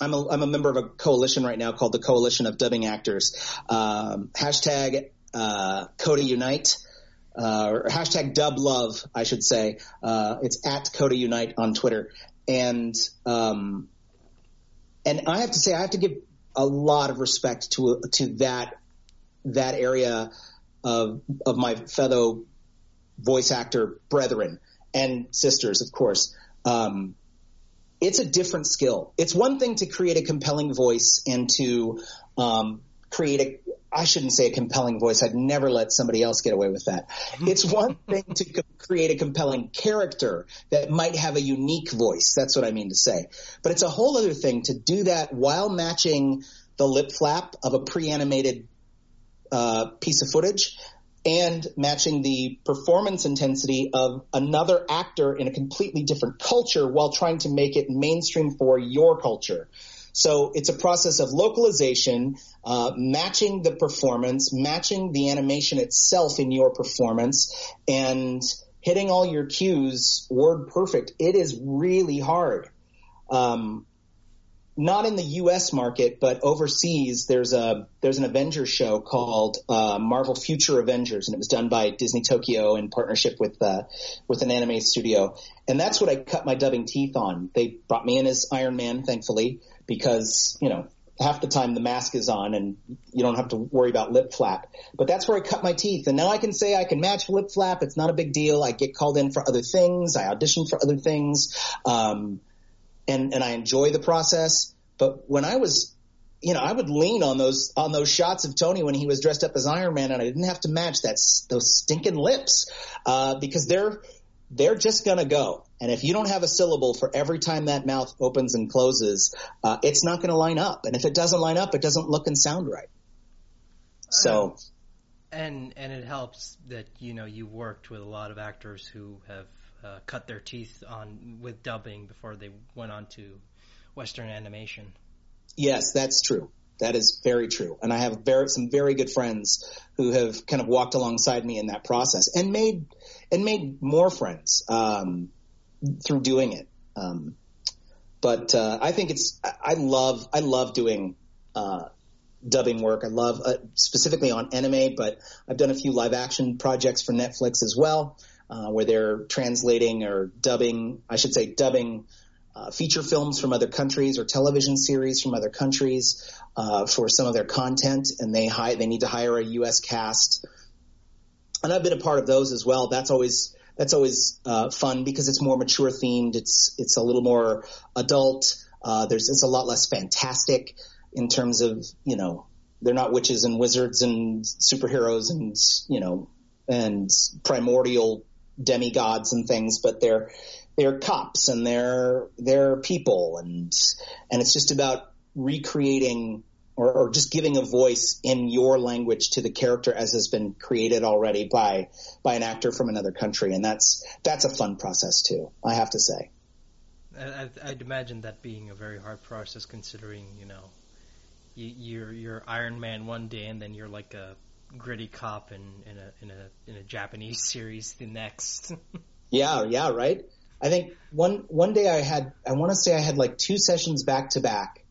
I'm a I'm a member of a coalition right now called the Coalition of Dubbing Actors. Um, hashtag uh, Coda Unite. Uh, or hashtag dub love, I should say. Uh, it's at Coda Unite on Twitter. And, um, and I have to say, I have to give a lot of respect to, to that, that area of of my fellow voice actor brethren and sisters, of course. Um, it's a different skill. It's one thing to create a compelling voice and to um, create a I shouldn't say a compelling voice. I'd never let somebody else get away with that. It's one thing to co- create a compelling character that might have a unique voice. That's what I mean to say. But it's a whole other thing to do that while matching the lip flap of a pre-animated uh, piece of footage and matching the performance intensity of another actor in a completely different culture while trying to make it mainstream for your culture. So it's a process of localization, uh, matching the performance, matching the animation itself in your performance, and hitting all your cues word perfect. It is really hard. Um, not in the U.S. market, but overseas, there's a there's an Avengers show called uh, Marvel Future Avengers, and it was done by Disney Tokyo in partnership with uh, with an anime studio, and that's what I cut my dubbing teeth on. They brought me in as Iron Man, thankfully, because you know half the time the mask is on and you don't have to worry about lip flap. But that's where I cut my teeth. And now I can say I can match lip flap. It's not a big deal. I get called in for other things. I audition for other things. Um, and, and I enjoy the process. But when I was, you know, I would lean on those, on those shots of Tony when he was dressed up as Iron Man and I didn't have to match that, those stinking lips, uh, because they're, they're just gonna go. And if you don't have a syllable for every time that mouth opens and closes, uh, it's not gonna line up. And if it doesn't line up, it doesn't look and sound right. So. Um, and, and it helps that, you know, you worked with a lot of actors who have, uh, cut their teeth on with dubbing before they went on to Western animation. Yes, that's true. That is very true. And I have very, some very good friends who have kind of walked alongside me in that process and made, and made more friends, um, through doing it. Um, but, uh, I think it's, I love, I love doing, uh, dubbing work. I love, uh, specifically on anime, but I've done a few live action projects for Netflix as well uh, where they're translating or dubbing, I should say, dubbing uh, feature films from other countries or television series from other countries uh, for some of their content, and they hi- they need to hire a U.S. cast. And I've been a part of those as well. That's always that's always uh, fun because it's more mature themed. It's it's a little more adult. Uh, there's it's a lot less fantastic in terms of you know they're not witches and wizards and superheroes and you know and primordial demigods and things, but they're they're cops and they're they're people. And and it's just about recreating or, or, just giving a voice in your language to the character as has been created already by by an actor from another country. And that's that's a fun process too I have to say. I, I'd imagine that being a very hard process considering you know you, you're you're Iron Man one day and then you're like a gritty cop in, in a in a in a Japanese series the next. yeah, yeah, right. I think one one day I had I want to say I had like two sessions back to back.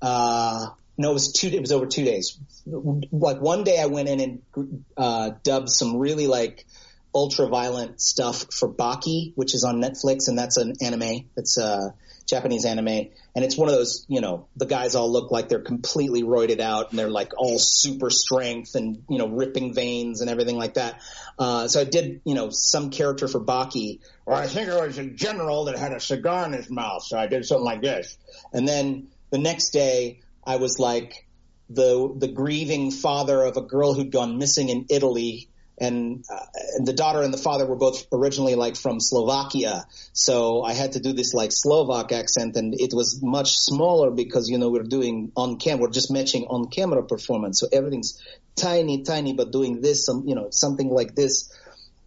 Uh, no, it was two. It was over two days. Like one day I went in and uh, dubbed some really like ultra violent stuff for Baki, which is on Netflix, and that's an anime. It's uh Japanese anime, and it's one of those, you know, the guys all look like they're completely roided out, and they're like all super strength and you know ripping veins and everything like that. Uh, so I did, you know, some character for Baki, or I think it was a general that had a cigar in his mouth, so I did something like this, and then the next day I was like the the grieving father of a girl who'd gone missing in Italy and uh, the daughter and the father were both originally like from Slovakia. So I had to do this like Slovak accent and it was much smaller because, you know, we're doing on camera, we're just matching on camera performance. So everything's tiny, tiny, but doing this, some, you know, something like this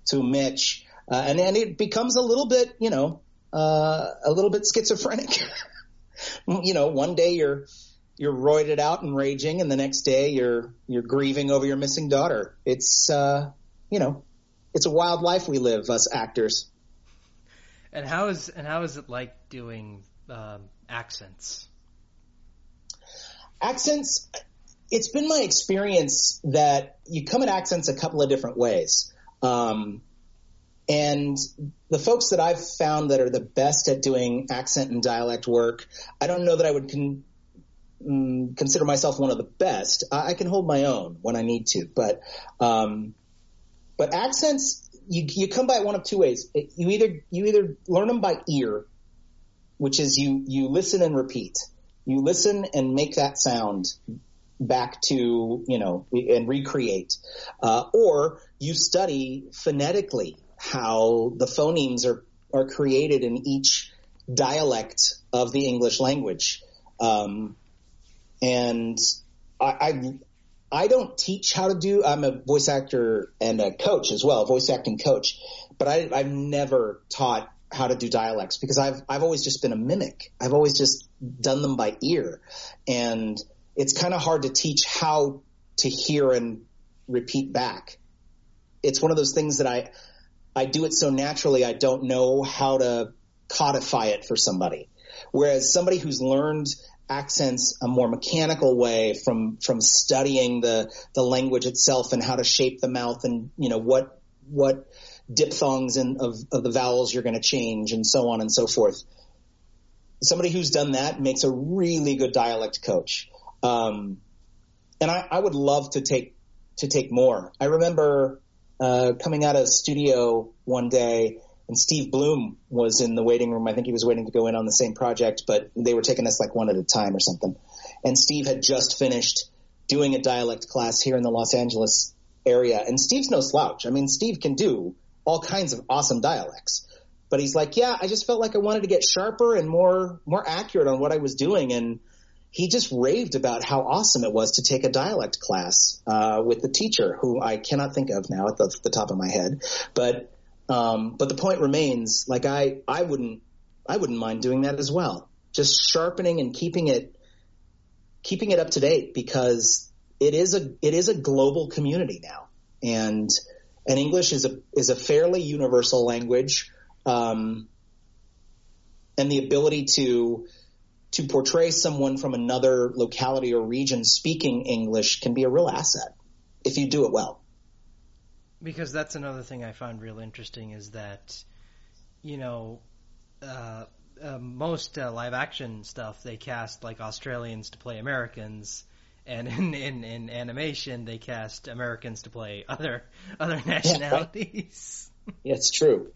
to match. Uh, and then it becomes a little bit, you know, uh, a little bit schizophrenic. you know, one day you're, you're roided out and raging, and the next day you're you're grieving over your missing daughter. It's uh, you know, it's a wild life we live, us actors. And how is and how is it like doing um, accents? Accents. It's been my experience that you come at accents a couple of different ways. Um, and the folks that I've found that are the best at doing accent and dialect work, I don't know that I would con- mm, consider myself one of the best. I, I, can hold my own when I need to, but um, but accents you you come by it one of two ways. You either you either learn them by ear, which is you you listen and repeat. You listen and make that sound back to you know and recreate, uh, or you study phonetically how the phonemes are are created in each dialect of the English language. Um, and I, I, I don't teach how to do. I'm a voice actor and a coach as well, voice acting coach. But I, I've never taught how to do dialects because I've I've always just been a mimic. I've always just done them by ear, and it's kind of hard to teach how to hear and repeat back. It's one of those things that I I do it so naturally I don't know how to codify it for somebody. Whereas somebody who's learned accents a more mechanical way from from studying the the language itself and how to shape the mouth and you know what what diphthongs and of, of the vowels you're going to change and so on and so forth. Somebody who's done that makes a really good dialect coach. Um, and I, I would love to take to take more. I remember uh, coming out of studio one day and Steve Blum was in the waiting room. I think he was waiting to go in on the same project, but they were taking us like one at a time or something. And Steve had just finished doing a dialect class here in the Los Angeles area. And Steve's no slouch. I mean, Steve can do all kinds of awesome dialects. But he's like, yeah, I just felt like I wanted to get sharper and more more accurate on what I was doing. And he just raved about how awesome it was to take a dialect class uh, with the teacher, who I cannot think of now at the, the top of my head. But um, but the point remains, like I, I wouldn't, I wouldn't mind doing that as well. Just sharpening and keeping it, keeping it up to date because it is a, it is a global community now. And, and English is a, is a fairly universal language. Um, and the ability to, to portray someone from another locality or region speaking English can be a real asset if you do it well because that's another thing I find real interesting is that, you know, uh, uh, most uh, live action stuff they cast like Australians to play Americans, and in, in, in animation they cast Americans to play other other nationalities. Yeah, yeah it's true.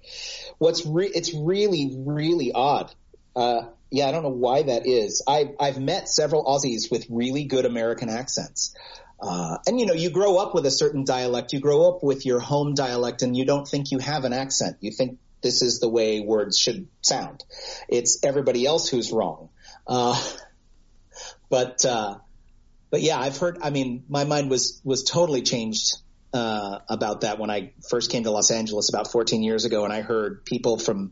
What's re- it's really really odd. Uh, yeah, I don't know why that is. I I've met several Aussies with really good American accents. Uh, and you know, you grow up with a certain dialect, you grow up with your home dialect and you don't think you have an accent. You think this is the way words should sound. It's everybody else who's wrong. Uh, but, uh, but yeah, I've heard, I mean, my mind was, was totally changed, uh, about that when I first came to Los Angeles about 14 years ago and I heard people from,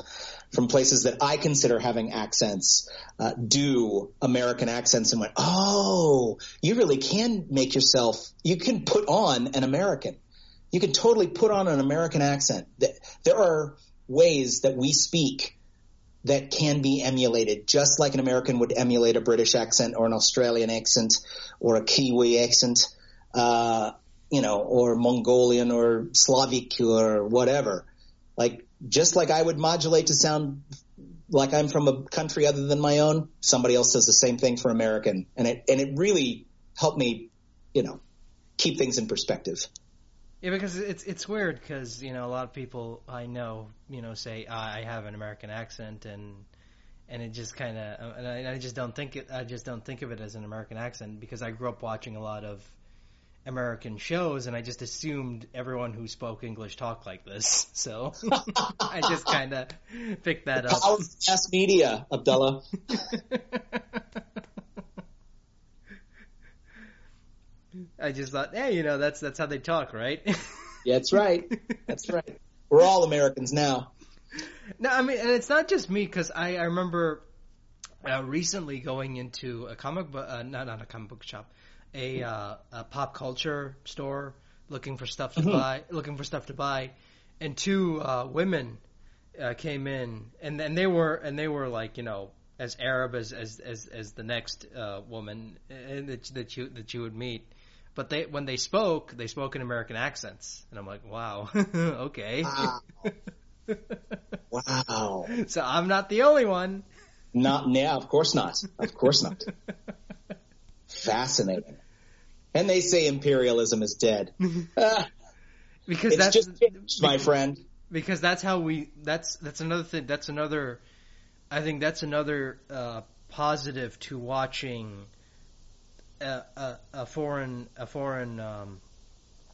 from places that I consider having accents uh, do American accents and went, oh, you really can make yourself, you can put on an American. You can totally put on an American accent. There are ways that we speak that can be emulated, just like an American would emulate a British accent or an Australian accent or a Kiwi accent, uh, you know, or Mongolian or Slavic or whatever. Like just like I would modulate to sound like I'm from a country other than my own, somebody else does the same thing for American. And it, and it really helped me, you know, keep things in perspective. Yeah, because it's it's weird because you know a lot of people I know you know say ah, I have an American accent and and it just kind of and I, I, just don't think it I just don't think of it as an American accent because I grew up watching a lot of American shows, and I just assumed everyone who spoke English talked like this. So I just kind of picked that the up. Power of mass media, Abdullah. I just thought, hey, you know, that's that's how they talk, right? Yeah, that's right. That's right. We're all Americans now. No, I mean, and it's not just me because I, I remember uh, recently going into a comic book, uh, not not a comic book shop, a, uh, a pop culture store, looking for stuff to Mhm. buy, looking for stuff to buy, and two uh, women uh, came in, and and they were and they were like you know as Arab as as as, as the next uh, woman uh, that that you that you would meet. But they, when they spoke, they spoke in American accents, and I'm like, wow, okay. Wow. Wow. so I'm not the only one. Not, yeah, of course not. Of course not. Fascinating. And they say imperialism is dead. Ah, because it's that's just changed, my friend. because that's how we that's that's another thing that's another I think that's another uh, positive to watching a, a, a foreign a foreign um,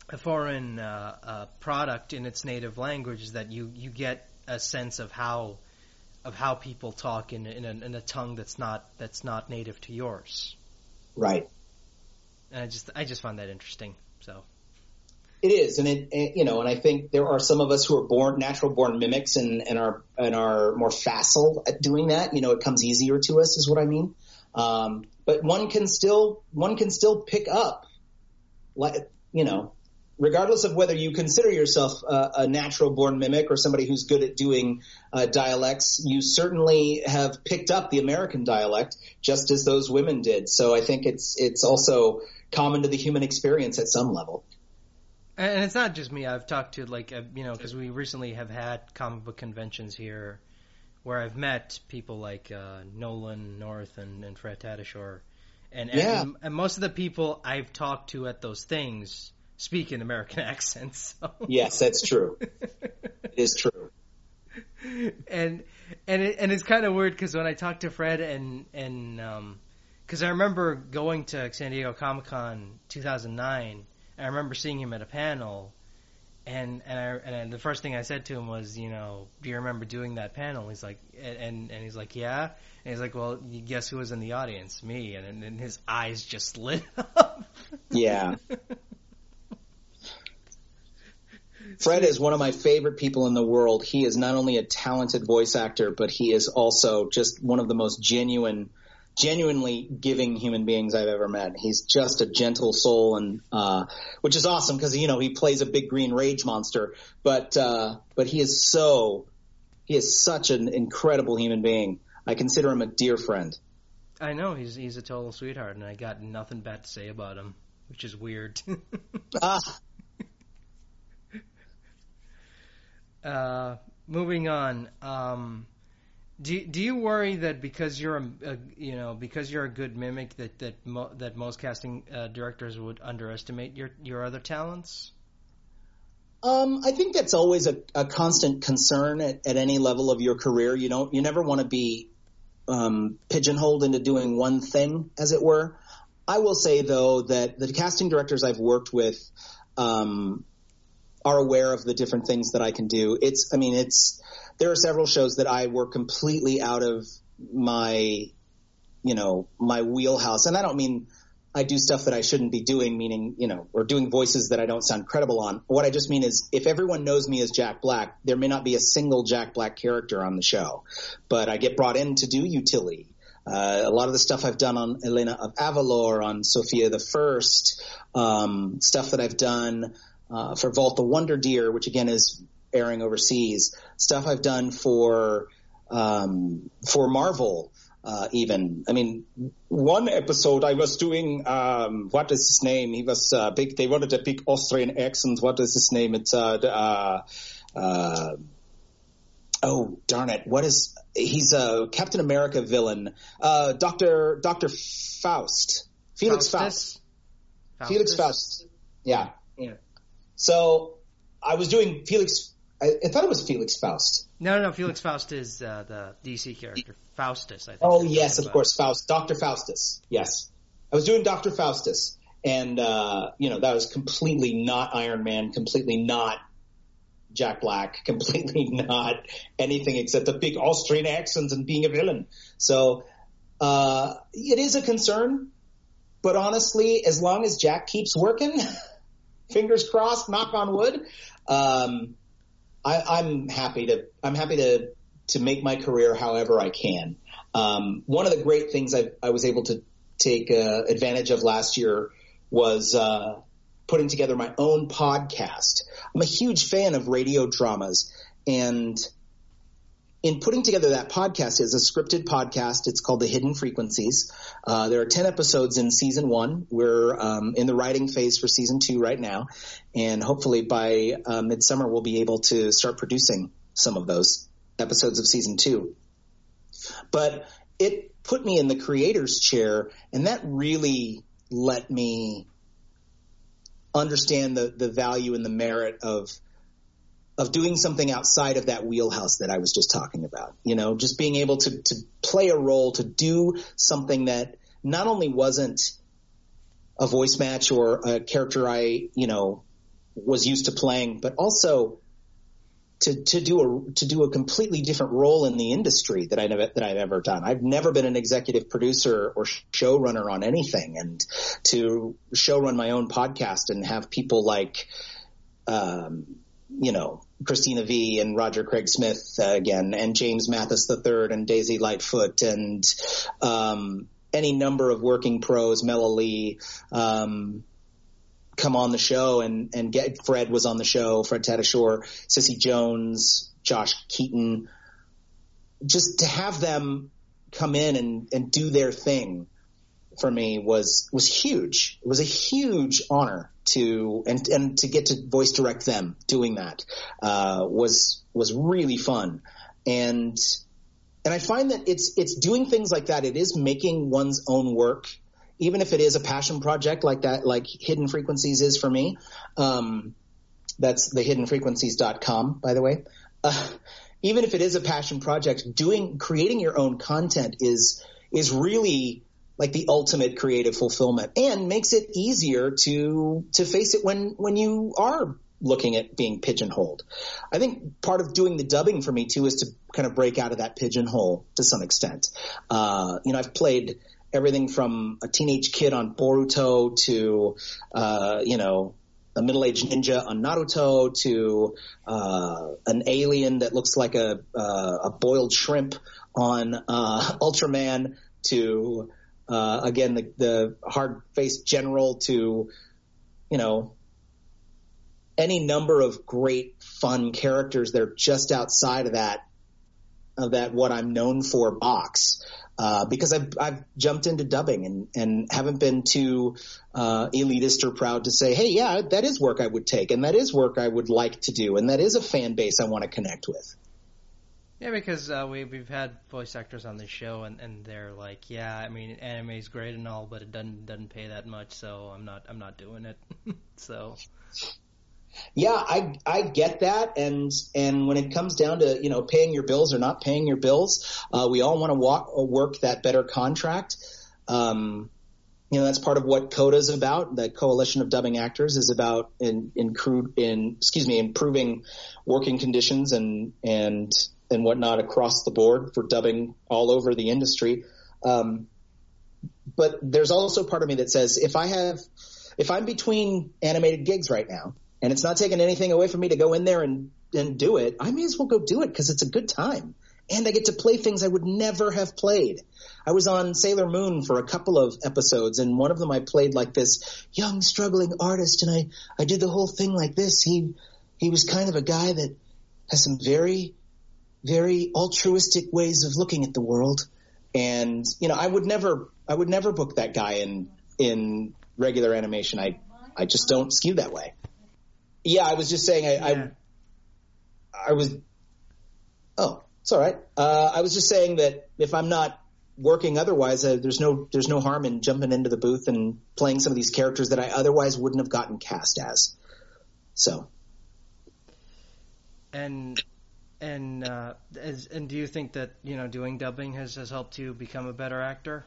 a foreign uh, uh, product in its native language is that you you get a sense of how of how people talk in in a, in a tongue that's not that's not native to yours Right. and I just I just find that interesting so It is, and it, it- you know, and I think there are some of us who are born natural born mimics and and are and are more facile at doing that. You know, it comes easier to us, is what I mean. Um, but one can still one can still pick up, like you know, regardless of whether you consider yourself a, a natural born mimic or somebody who's good at doing uh, dialects, you certainly have picked up the American dialect just as those women did. So I think it's it's also common to the human experience at some level. And it's not just me. I've talked to like uh, you know because we recently have had comic book conventions here, where I've met people like uh, Nolan North and, and Fred Tatasciore, and, Yeah. and and most of the people I've talked to at those things speak in American accents. So. Yes, that's true. It is true. and and it, and it's kind of weird because when I talked to Fred and and um, because I remember going to San Diego Comic Con 2009, I remember seeing him at a panel, and and I and the first thing I said to him was, you know, do you remember doing that panel? He's like, and and he's like, yeah, and he's like, well, you guess who was in the audience? Me, and and his eyes just lit up. Yeah. Fred is one of my favorite people in the world. He is not only a talented voice actor, but he is also just one of the most genuine, genuinely giving human beings I've ever met. He's just a gentle soul and, uh, which is awesome because, you know, he plays a big green rage monster, but, uh, but he is so, he is such an incredible human being. I consider him a dear friend. I know he's he's a total sweetheart, and I got nothing bad to say about him, which is weird. Ah, Uh, moving on. Um, do do you worry that because you're a, a you know because you're a good mimic that that mo- that most casting uh, directors would underestimate your your other talents? Um, I think that's always a, a constant concern at, at any level of your career. You don't, you never want to be um, pigeonholed into doing one thing, as it were. I will say though that the casting directors I've worked with um, are aware of the different things that I can do. It's, I mean, it's there are several shows that I were completely out of my, you know, my wheelhouse, and I don't mean I do stuff that I shouldn't be doing, meaning, you know, or doing voices that I don't sound credible on. What I just mean is if everyone knows me as Jack Black, there may not be a single Jack Black character on the show, but I get brought in to do utility. Uh, a lot of the stuff I've done on Elena of Avalor, on Sofia the First, um, stuff that I've done uh, for Vault the Wonder Deer, which again is airing overseas, stuff I've done for um, for Marvel, uh, even. I mean, one episode I was doing, um, what is his name? He was uh, big. They wanted a big Austrian accent. What is his name? It's uh, the, uh, uh, oh darn it! What is? He's a Captain America villain. Uh, Doctor Doctor Faust. Felix Faust. Faustus? Felix Faust. Yeah. So I was doing Felix. I, I thought it was Felix Faust. No, no, no Felix Faust is uh, the DC character Faustus. I think. Oh yes, of about. course, Faust, Doctor Faustus. Yes, I was doing Doctor Faustus, and uh, you know that was completely not Iron Man, completely not Jack Black, completely not anything except a big Austrian accent and being a villain. So uh, it is a concern, but honestly, as long as Jack keeps working, fingers crossed, knock on wood, um, I, am happy to I'm happy to to make my career however I can. Um, one of the great things I, I was able to take uh, advantage of last year was uh, putting together my own podcast. I'm a huge fan of radio dramas, and in putting together that podcast is a scripted podcast. It's called The Hidden Frequencies. Uh, there are 10 episodes in season one. We're um, in the writing phase for season two right now. And hopefully by uh, midsummer, we'll be able to start producing some of those episodes of season two. But it put me in the creator's chair, and that really let me understand the, the value and the merit of of doing something outside of that wheelhouse that I was just talking about. You know, just being able to, to play a role, to do something that not only wasn't a voice match or a character I, you know, was used to playing, but also to, to do a, to do a completely different role in the industry that I never, that I've ever done. I've never been an executive producer or showrunner on anything and to showrun my own podcast and have people like, um, you know, Cristina Vee and Roger Craig Smith uh, again, and James Mathis III and Daisy Lightfoot and um, any number of working pros, Mela Lee, um, come on the show and and get Fred was on the show, Fred Tatasciore, Cissy Jones, Josh Keaton, just to have them come in and and do their thing for me was was huge. It was a huge honor to and and to get to voice direct them doing that uh, was was really fun and and I find that it's it's doing things like that. It is making one's own work, even if it is a passion project like that, like Hidden Frequencies is for me. Um, that's the hiddenfrequencies.com, by the way. Uh, even if it is a passion project, doing creating your own content is is really like the ultimate creative fulfillment and makes it easier to to face it when when you are looking at being pigeonholed. I think part of doing the dubbing for me too is to kind of break out of that pigeonhole to some extent. Uh, you know, I've played everything from a teenage kid on Boruto to, uh, you know, a middle-aged ninja on Naruto to uh, an alien that looks like a uh, a boiled shrimp on uh, Ultraman to uh, again, the, the hard faced general to, you know, any number of great fun characters that are just outside of that, of that what I'm known for box. Uh, because I've, I've jumped into dubbing and, and haven't been too, uh, elitist or proud to say, Hey, yeah, that is work I would take and that is work I would like to do. And that is a fan base I want to connect with. Yeah, because uh, we we've had voice actors on the show, and, and they're like, yeah, I mean, anime is great and all, but it doesn't doesn't pay that much, so I'm not I'm not doing it. so. Yeah, I I get that, and and when it comes down to you know paying your bills or not paying your bills, uh, we all want to work that better contract. Um, you know that's part of what CODA is about. The Coalition of Dubbing Actors is about in in crude in excuse me improving working conditions and and and whatnot across the board for dubbing all over the industry. Um, but there's also part of me that says if I have, if I'm between animated gigs right now and it's not taking anything away from me to go in there and, and do it, I may as well go do it because it's a good time. And I get to play things I would never have played. I was on Sailor Moon for a couple of episodes and one of them I played like this young struggling artist and I, I did the whole thing like this. He, he was kind of a guy that has some very very altruistic ways of looking at the world. And, you know, I would never, I would never book that guy in, in regular animation. I, I just don't skew that way. Yeah, I was just saying, I, yeah. I, I was, oh, it's all right. Uh, I was just saying that if I'm not working otherwise, uh, there's no, there's no harm in jumping into the booth and playing some of these characters that I otherwise wouldn't have gotten cast as. So. And and uh, as, and do you think that you know doing dubbing has has helped you become a better actor?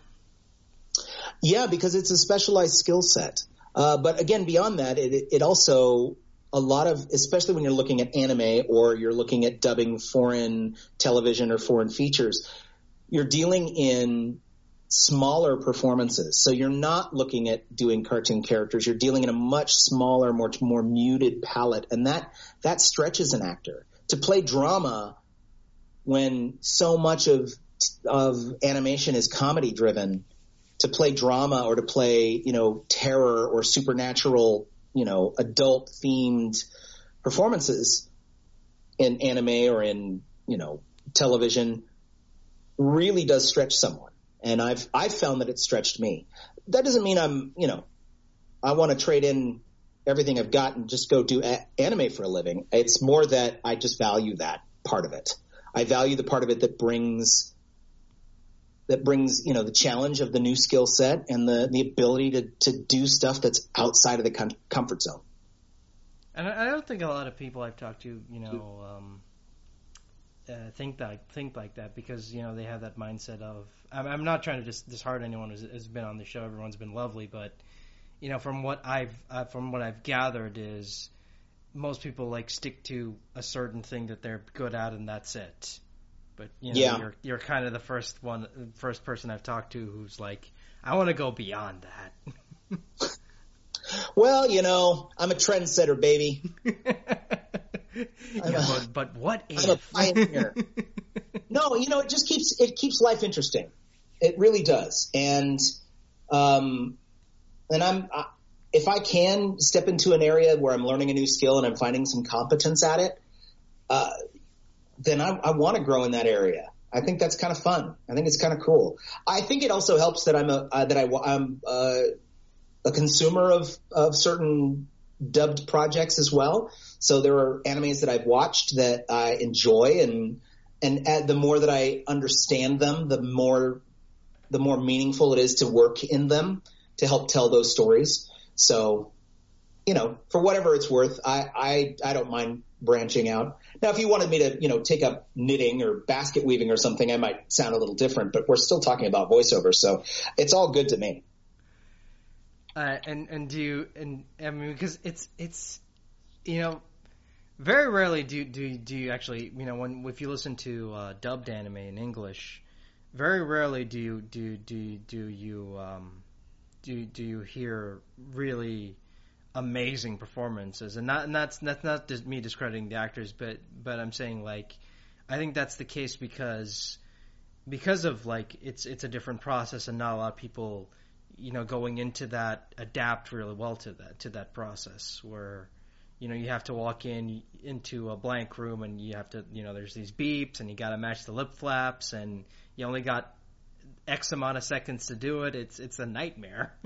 Yeah, because it's a specialized skill set. Uh, but again, beyond that, it, it also a lot of, especially when you're looking at anime or you're looking at dubbing foreign television or foreign features, you're dealing in smaller performances. So you're not looking at doing cartoon characters. You're dealing in a much smaller, more more muted palette, and that that stretches an actor to play drama when so much of of animation is comedy driven. To play drama or to play, you know, terror or supernatural, you know, adult themed performances in anime or in, you know, television really does stretch someone and I've I've found that it stretched me. That doesn't mean I'm you know I want to trade in everything I've got and just go do a- anime for a living. It's more that I just value that part of it. I value the part of it that brings that brings you know the challenge of the new skill set and the the ability to to do stuff that's outside of the com- comfort zone. And I don't think a lot of people I've talked to, you know, um, uh, think that think like that because you know they have that mindset of I'm, I'm not trying to dis- dishearten anyone who's has been on the show. Everyone's been lovely, but you know from what I've uh, from what I've gathered is most people like stick to a certain thing that they're good at and that's it. But you know, Yeah. you're you're kind of the first one, first person I've talked to who's like, I want to go beyond that. Well, you know, I'm a trendsetter, baby. yeah, but, but what if? I'm a pioneer. no, you know, it just keeps it keeps life interesting. It really does. And um, and I'm I, if I can step into an area where I'm learning a new skill and I'm finding some competence at it, uh, then I, I want to grow in that area. I think that's kind of fun. I think it's kind of cool. I think it also helps that I'm a uh, that I, I'm uh, a consumer of of certain dubbed projects as well. So there are animes that I've watched that I enjoy, and and the more that I understand them, the more the more meaningful it is to work in them to help tell those stories. So, you know, for whatever it's worth, I I, I don't mind branching out. Now, if you wanted me to, you know, take up knitting or basket weaving or something, I might sound a little different. But we're still talking about voiceover, so it's all good to me. Uh, and and do you and I mean because it's it's you know very rarely do do do you actually you know when if you listen to uh, dubbed anime in English, very rarely do you do do do you um, do do you hear really amazing performances? And not and that's that's not me discrediting the actors but but I'm saying like I think that's the case because because of like it's it's a different process and not a lot of people you know going into that adapt really well to that to that process where you know you have to walk in into a blank room and you have to you know there's these beeps and you got to match the lip flaps and you only got x amount of seconds to do it it's it's a nightmare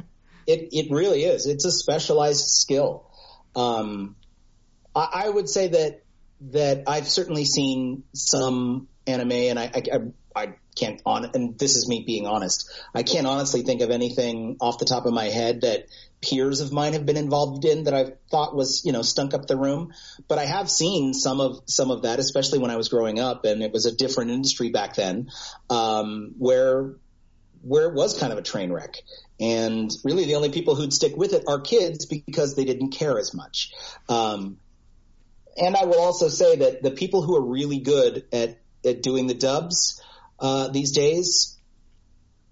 It it really is. It's a specialized skill. Um, I, I would say that that I've certainly seen some anime, and I I, I can't on and this is me being honest. I can't honestly think of anything off the top of my head that peers of mine have been involved in that I thought was you know stunk up the room. But I have seen some of some of that, especially when I was growing up, and it was a different industry back then, um, where where it was kind of a train wreck. And really the only people who'd stick with it are kids because they didn't care as much. Um, and I will also say that the people who are really good at, at doing the dubs, uh, these days,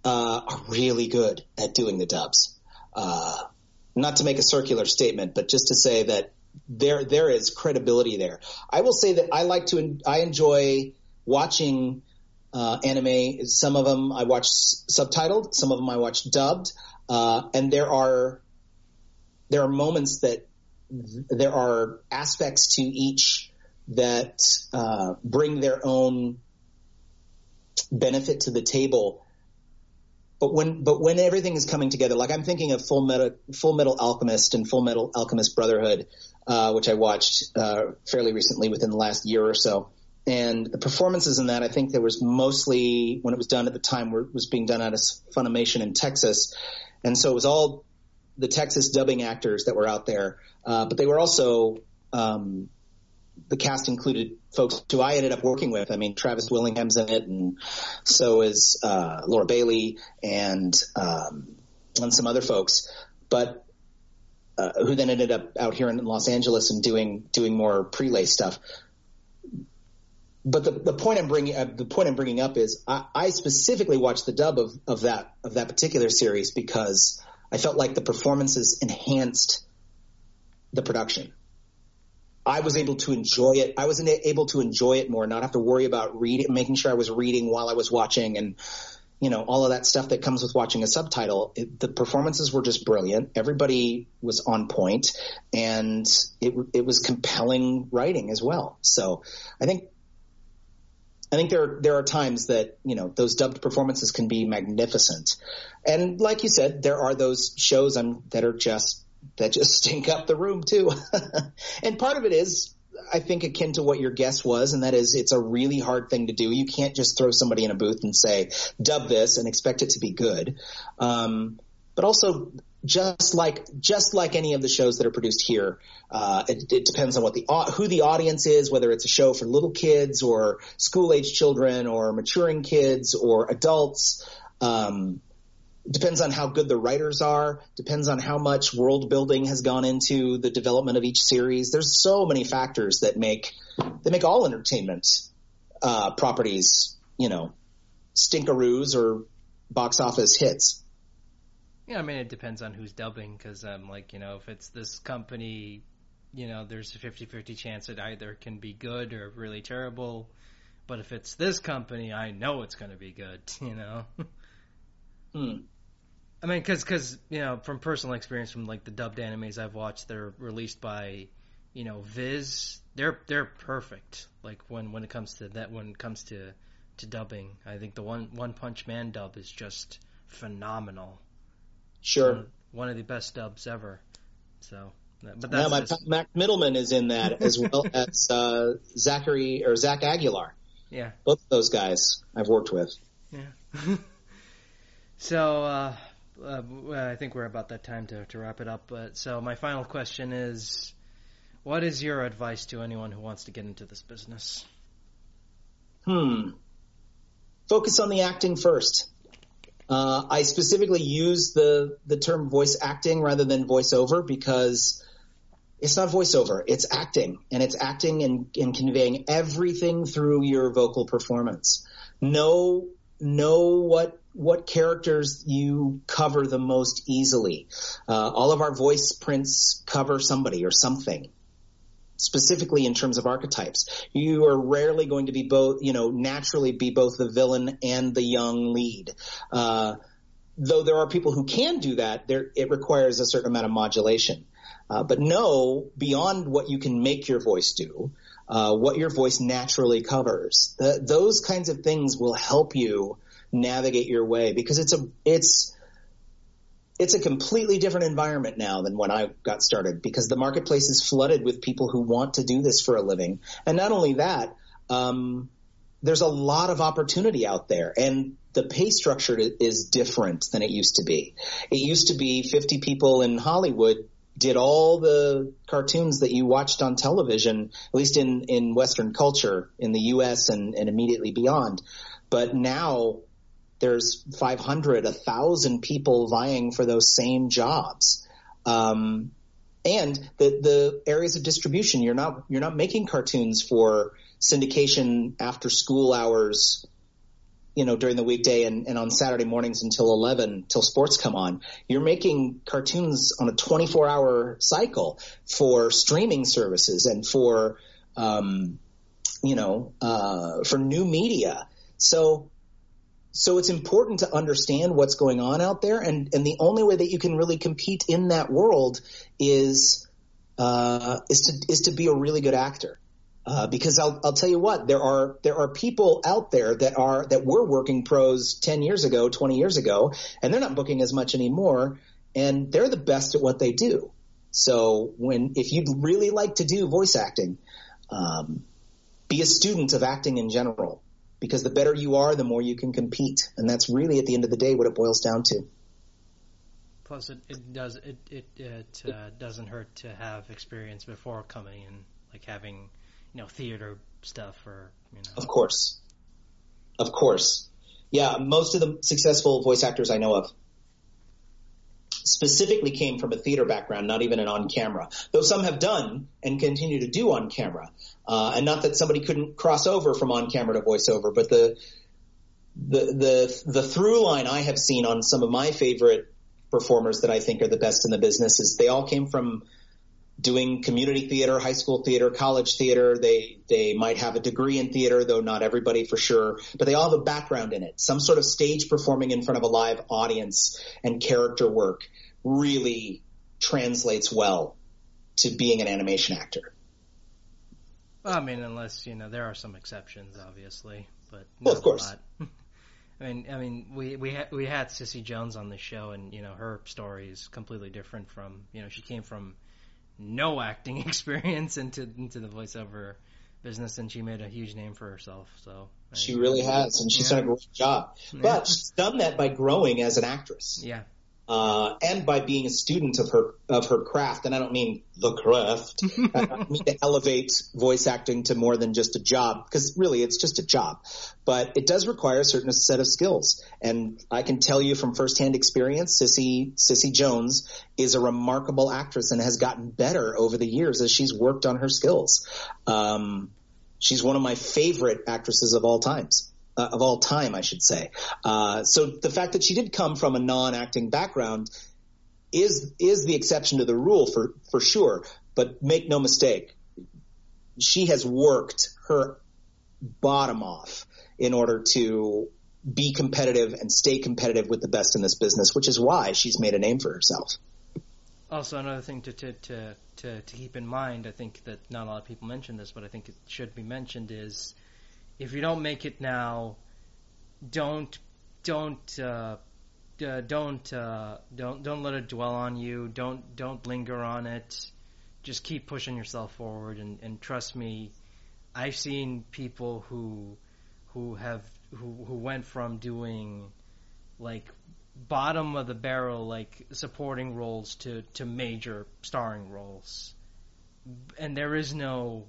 uh, are really good at doing the dubs. Uh, not to make a circular statement, but just to say that there, there is credibility there. I will say that I like to, I enjoy watching uh, anime. Some of them I watch subtitled, some of them I watch dubbed, uh, and there are there are moments that there are aspects to each that uh, bring their own benefit to the table. But when but when everything is coming together, like I'm thinking of Full Metal Full Metal Alchemist and Full Metal Alchemist Brotherhood, uh, which I watched uh, fairly recently within the last year or so and the performances in that, I think there was mostly when it was done at the time was being done of Funimation in Texas, and so it was all the Texas dubbing actors that were out there, uh, but they were also um, the cast included folks who I ended up working with. I mean, Travis Willingham's in it, and so is uh, Laura Bailey and um, and some other folks. But uh, who then ended up out here in Los Angeles and doing doing more prelay stuff. But the, the point I'm bringing uh, the point I'm bringing up is I, I specifically watched the dub of, of that of that particular series because I felt like the performances enhanced the production. I was able to enjoy it. I was able to enjoy it more, not have to worry about reading, making sure I was reading while I was watching, and you know all of that stuff that comes with watching a subtitle. It, the performances were just brilliant. Everybody was on point, and it it was compelling writing as well. So I think I think there there are times that you know those dubbed performances can be magnificent, and like you said, there are those shows I'm, that are just that just stink up the room too. and part of it is, I think, akin to what your guess was, and that is it's a really hard thing to do. You can't just throw somebody in a booth and say, dub this and expect it to be good. Um, but also, just like just like any of the shows that are produced here, uh, it, it, depends on what the who the audience is, whether it's a show for little kids or school age children or maturing kids or adults. Um, depends on how good the writers are, depends on how much world building has gone into the development of each series. There's so many factors that make that make all entertainment uh, properties, you know, stinkaroos or box office hits. Yeah, I mean it depends on who's dubbing because um, like you know if it's this company, you know, there's a 50-50 chance it either can be good or really terrible. But if it's this company, I know it's going to be good. You know. Hmm. I mean, because cause, you know from personal experience from like the dubbed animes I've watched, they're released by you know Viz. They're they're perfect. Like when when it comes to that when it comes to to dubbing, I think the one One Punch Man dub is just phenomenal. Sure, one, of the best dubs ever. So, but that's yeah, my Max Mittelman is in that as well as uh, Zachary or Zach Aguilar. Yeah, both of those guys I've worked with. Yeah. so. uh uh, I think we're about that time to, to wrap it up. But so my final question is, what is your advice to anyone who wants to get into this business? Hmm. Focus on the acting first. Uh, I specifically use the the term voice acting rather than voiceover because it's not voiceover, it's acting, and it's acting and, and conveying everything through your vocal performance. Know know what what characters you cover the most easily. Uh, all of our voice prints cover somebody or something. Specifically in terms of archetypes, you are rarely going to be both, you know, naturally be both the villain and the young lead. Uh, though there are people who can do that, there, it requires a certain amount of modulation. Uh, but know beyond what you can make your voice do, uh, what your voice naturally covers. those kinds of things will help you navigate your way because it's a it's it's a completely different environment now than when I got started because the marketplace is flooded with people who want to do this for a living. And not only that, um, there's a lot of opportunity out there and the pay structure is different than it used to be. It used to be 50 people in Hollywood did all the cartoons that you watched on television, at least in, in Western culture in the US and, and immediately beyond. But now there's 500, 1,000 people vying for those same jobs. Um, and the, the areas of distribution, you're not, you're not making cartoons for syndication after school hours, you know, during the weekday and, and on Saturday mornings until 11, till sports come on. You're making cartoons on a 24 hour cycle for streaming services and for, um, you know, uh, for new media. So so it's important to understand what's going on out there, and and the only way that you can really compete in that world is uh, is to is to be a really good actor. Uh, because I'll, I'll tell you what, there are there are people out there that are that were working pros ten years ago, twenty years ago, and they're not booking as much anymore, and they're the best at what they do. So when if you'd really like to do voice acting, um, be a student of acting in general because the better you are, the more you can compete. And that's really at the end of the day what it boils down to. Plus, it, it does it it, it uh, doesn't hurt to have experience before coming and like having you know theater stuff or you know. Of course, of course, yeah. Most of the successful voice actors I know of specifically came from a theater background, not even an on camera, though some have done and continue to do on camera. Uh, and not that somebody couldn't cross over from on camera to voiceover, but the, the, the, the through line I have seen on some of my favorite performers that I think are the best in the business is they all came from doing community theater, high school theater, college theater. They they might have a degree in theater, though not everybody for sure, but they all have a background in it. Some sort of stage performing in front of a live audience and character work really translates well to being an animation actor. Well, I mean, unless you know there are some exceptions, obviously, but well, of course. I mean, I mean, we we had we had Cissy Jones on the show, and you know her story is completely different from you know she came from no acting experience into into the voiceover business, and she made a huge name for herself. So she really has, and she's yeah. done a great job. Yeah. But she's done that by growing as an actress. Yeah, uh, and by being a student of her of her craft. And I don't mean the craft. I mean to elevate voice acting to more than just a job, because really it's just a job. But it does require a certain set of skills. And I can tell you from firsthand experience, Cissy Cissy Jones is a remarkable actress and has gotten better over the years as she's worked on her skills. Um, she's one of my favorite actresses of all times uh, of all time, I should say. Uh, so the fact that she did come from a non-acting background is is the exception to the rule for for sure. But make no mistake, she has worked her bottom off in order to be competitive and stay competitive with the best in this business, which is why she's made a name for herself. Also, another thing to, to, to, to, to keep in mind, I think that not a lot of people mention this, but I think it should be mentioned is if you don't make it now, don't don't uh, don't uh, don't don't let it dwell on you. Don't don't linger on it. Just keep pushing yourself forward, and, and trust me, I've seen people who who have who who went from doing like bottom of the barrel like supporting roles to to major starring roles, and there is no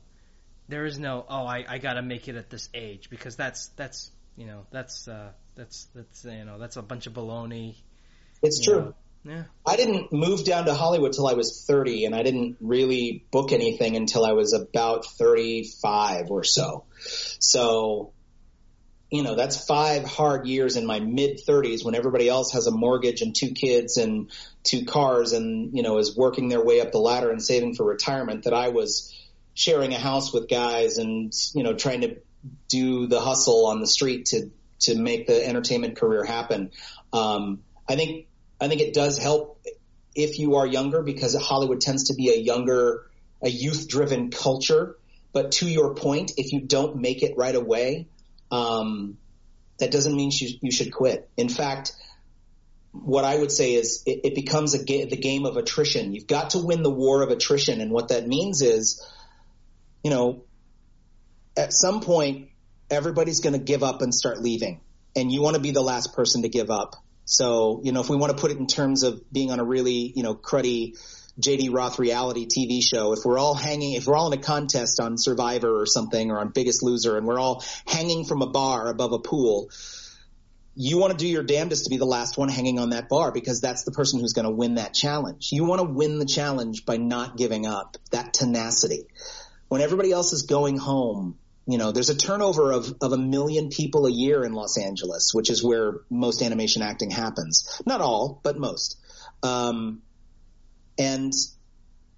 there is no oh I, I gotta make it at this age because that's that's you know that's uh, that's that's you know that's a bunch of baloney. It's true. Know. Yeah. I didn't move down to Hollywood till I was 30 and I didn't really book anything until I was about 35 or so. So, you know, that's five hard years in my mid 30s when everybody else has a mortgage and two kids and two cars and, you know, is working their way up the ladder and saving for retirement that I was sharing a house with guys and you know trying to do the hustle on the street to to make the entertainment career happen. Um, I think I think it does help if you are younger because Hollywood tends to be a younger, a youth driven culture. But to your point, if you don't make it right away, um, that doesn't mean you, you should quit. In fact, what I would say is it, it becomes a ga- the game of attrition. You've got to win the war of attrition, and what that means is you know, at some point, everybody's going to give up and start leaving. And you want to be the last person to give up. So, you know, if we want to put it in terms of being on a really, you know, cruddy JD Roth reality TV show, if we're all hanging, if we're all in a contest on Survivor or something or on Biggest Loser and we're all hanging from a bar above a pool, you want to do your damnedest to be the last one hanging on that bar because that's the person who's going to win that challenge. You want to win the challenge by not giving up, that tenacity when everybody else is going home, you know, there's a turnover of, of a million people a year in Los Angeles, which is where most animation acting happens. Not all, but most. Um, and,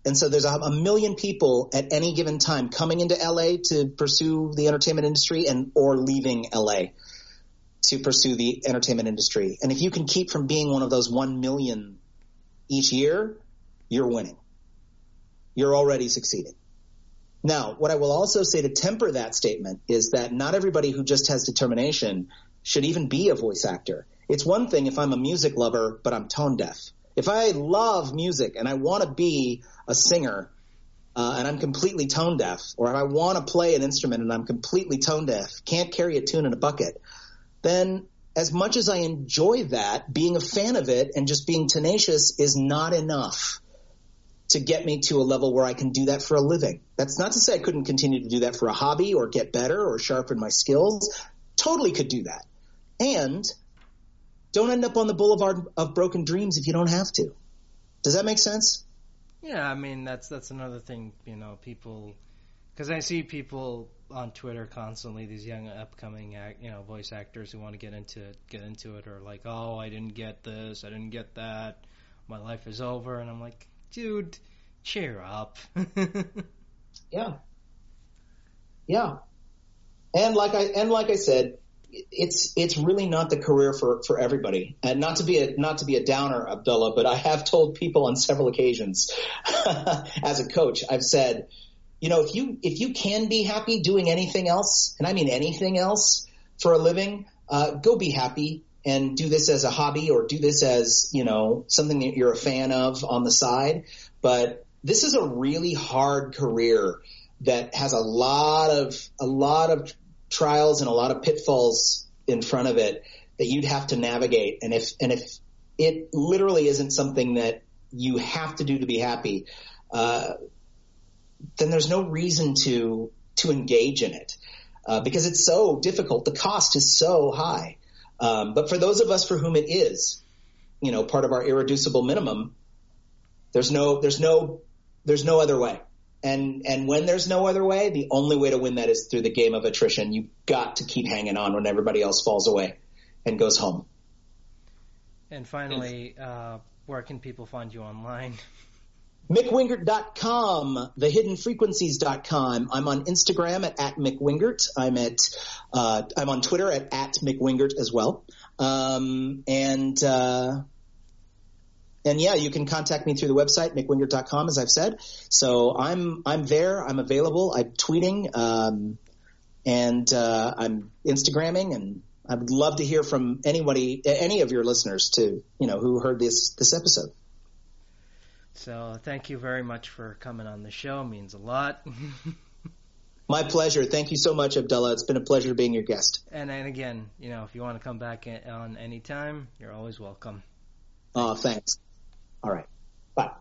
and so there's a, a million people at any given time coming into LA to pursue the entertainment industry and, or leaving LA to pursue the entertainment industry. And if you can keep from being one of those one million each year, you're winning. You're already succeeding. Now, what I will also say to temper that statement is that not everybody who just has determination should even be a voice actor. It's one thing if I'm a music lover, but I'm tone deaf. If I love music and I want to be a singer, uh, and I'm completely tone deaf, or if I want to play an instrument and I'm completely tone deaf, can't carry a tune in a bucket, then as much as I enjoy that, being a fan of it and just being tenacious is not enough to get me to a level where I can do that for a living. That's not to say I couldn't continue to do that for a hobby or get better or sharpen my skills. Totally could do that. And don't end up on the boulevard of broken dreams if you don't have to. Does that make sense? Yeah, I mean that's that's another thing. You know, people because I see people on Twitter constantly these young upcoming act, you know voice actors who want to get into get into it or like oh I didn't get this I didn't get that my life is over and I'm like dude cheer up. Yeah. Yeah. And like I and like I said it's it's really not the career for for everybody. And not to be a not to be a downer Abdullah but I have told people on several occasions as a coach I've said you know, if you if you can be happy doing anything else, and I mean anything else for a living, uh, go be happy and do this as a hobby or do this as you know something that you're a fan of on the side. But this is a really hard career that has a lot of a lot of trials and a lot of pitfalls in front of it that you'd have to navigate. And if and if it literally isn't something that you have to do to be happy, uh, then there's no reason to to engage in it uh, because it's so difficult. The cost is so high. Um, but for those of us for whom it is, you know, part of our irreducible minimum, there's no there's no there's no other way. And and when there's no other way, the only way to win that is through the game of attrition. You've got to keep hanging on when everybody else falls away and goes home. And finally, uh, where can people find you online? MickWingert.com, thehiddenfrequencies.com. I'm on Instagram at, at MickWingert. I'm at, uh, I'm on Twitter at, at MickWingert as well. Um, and, uh, and yeah, you can contact me through the website, mickwingert.com, as I've said. So I'm, I'm there. I'm available. I'm tweeting, um, and, uh, I'm Instagramming and I would love to hear from anybody, any of your listeners to, you know, who heard this, this episode. So thank you very much for coming on the show. It means a lot. My pleasure. Thank you so much, Abdullah. It's been a pleasure being your guest. And and again, you know, if you want to come back on any time, you're always welcome. Oh, thanks. All right. Bye.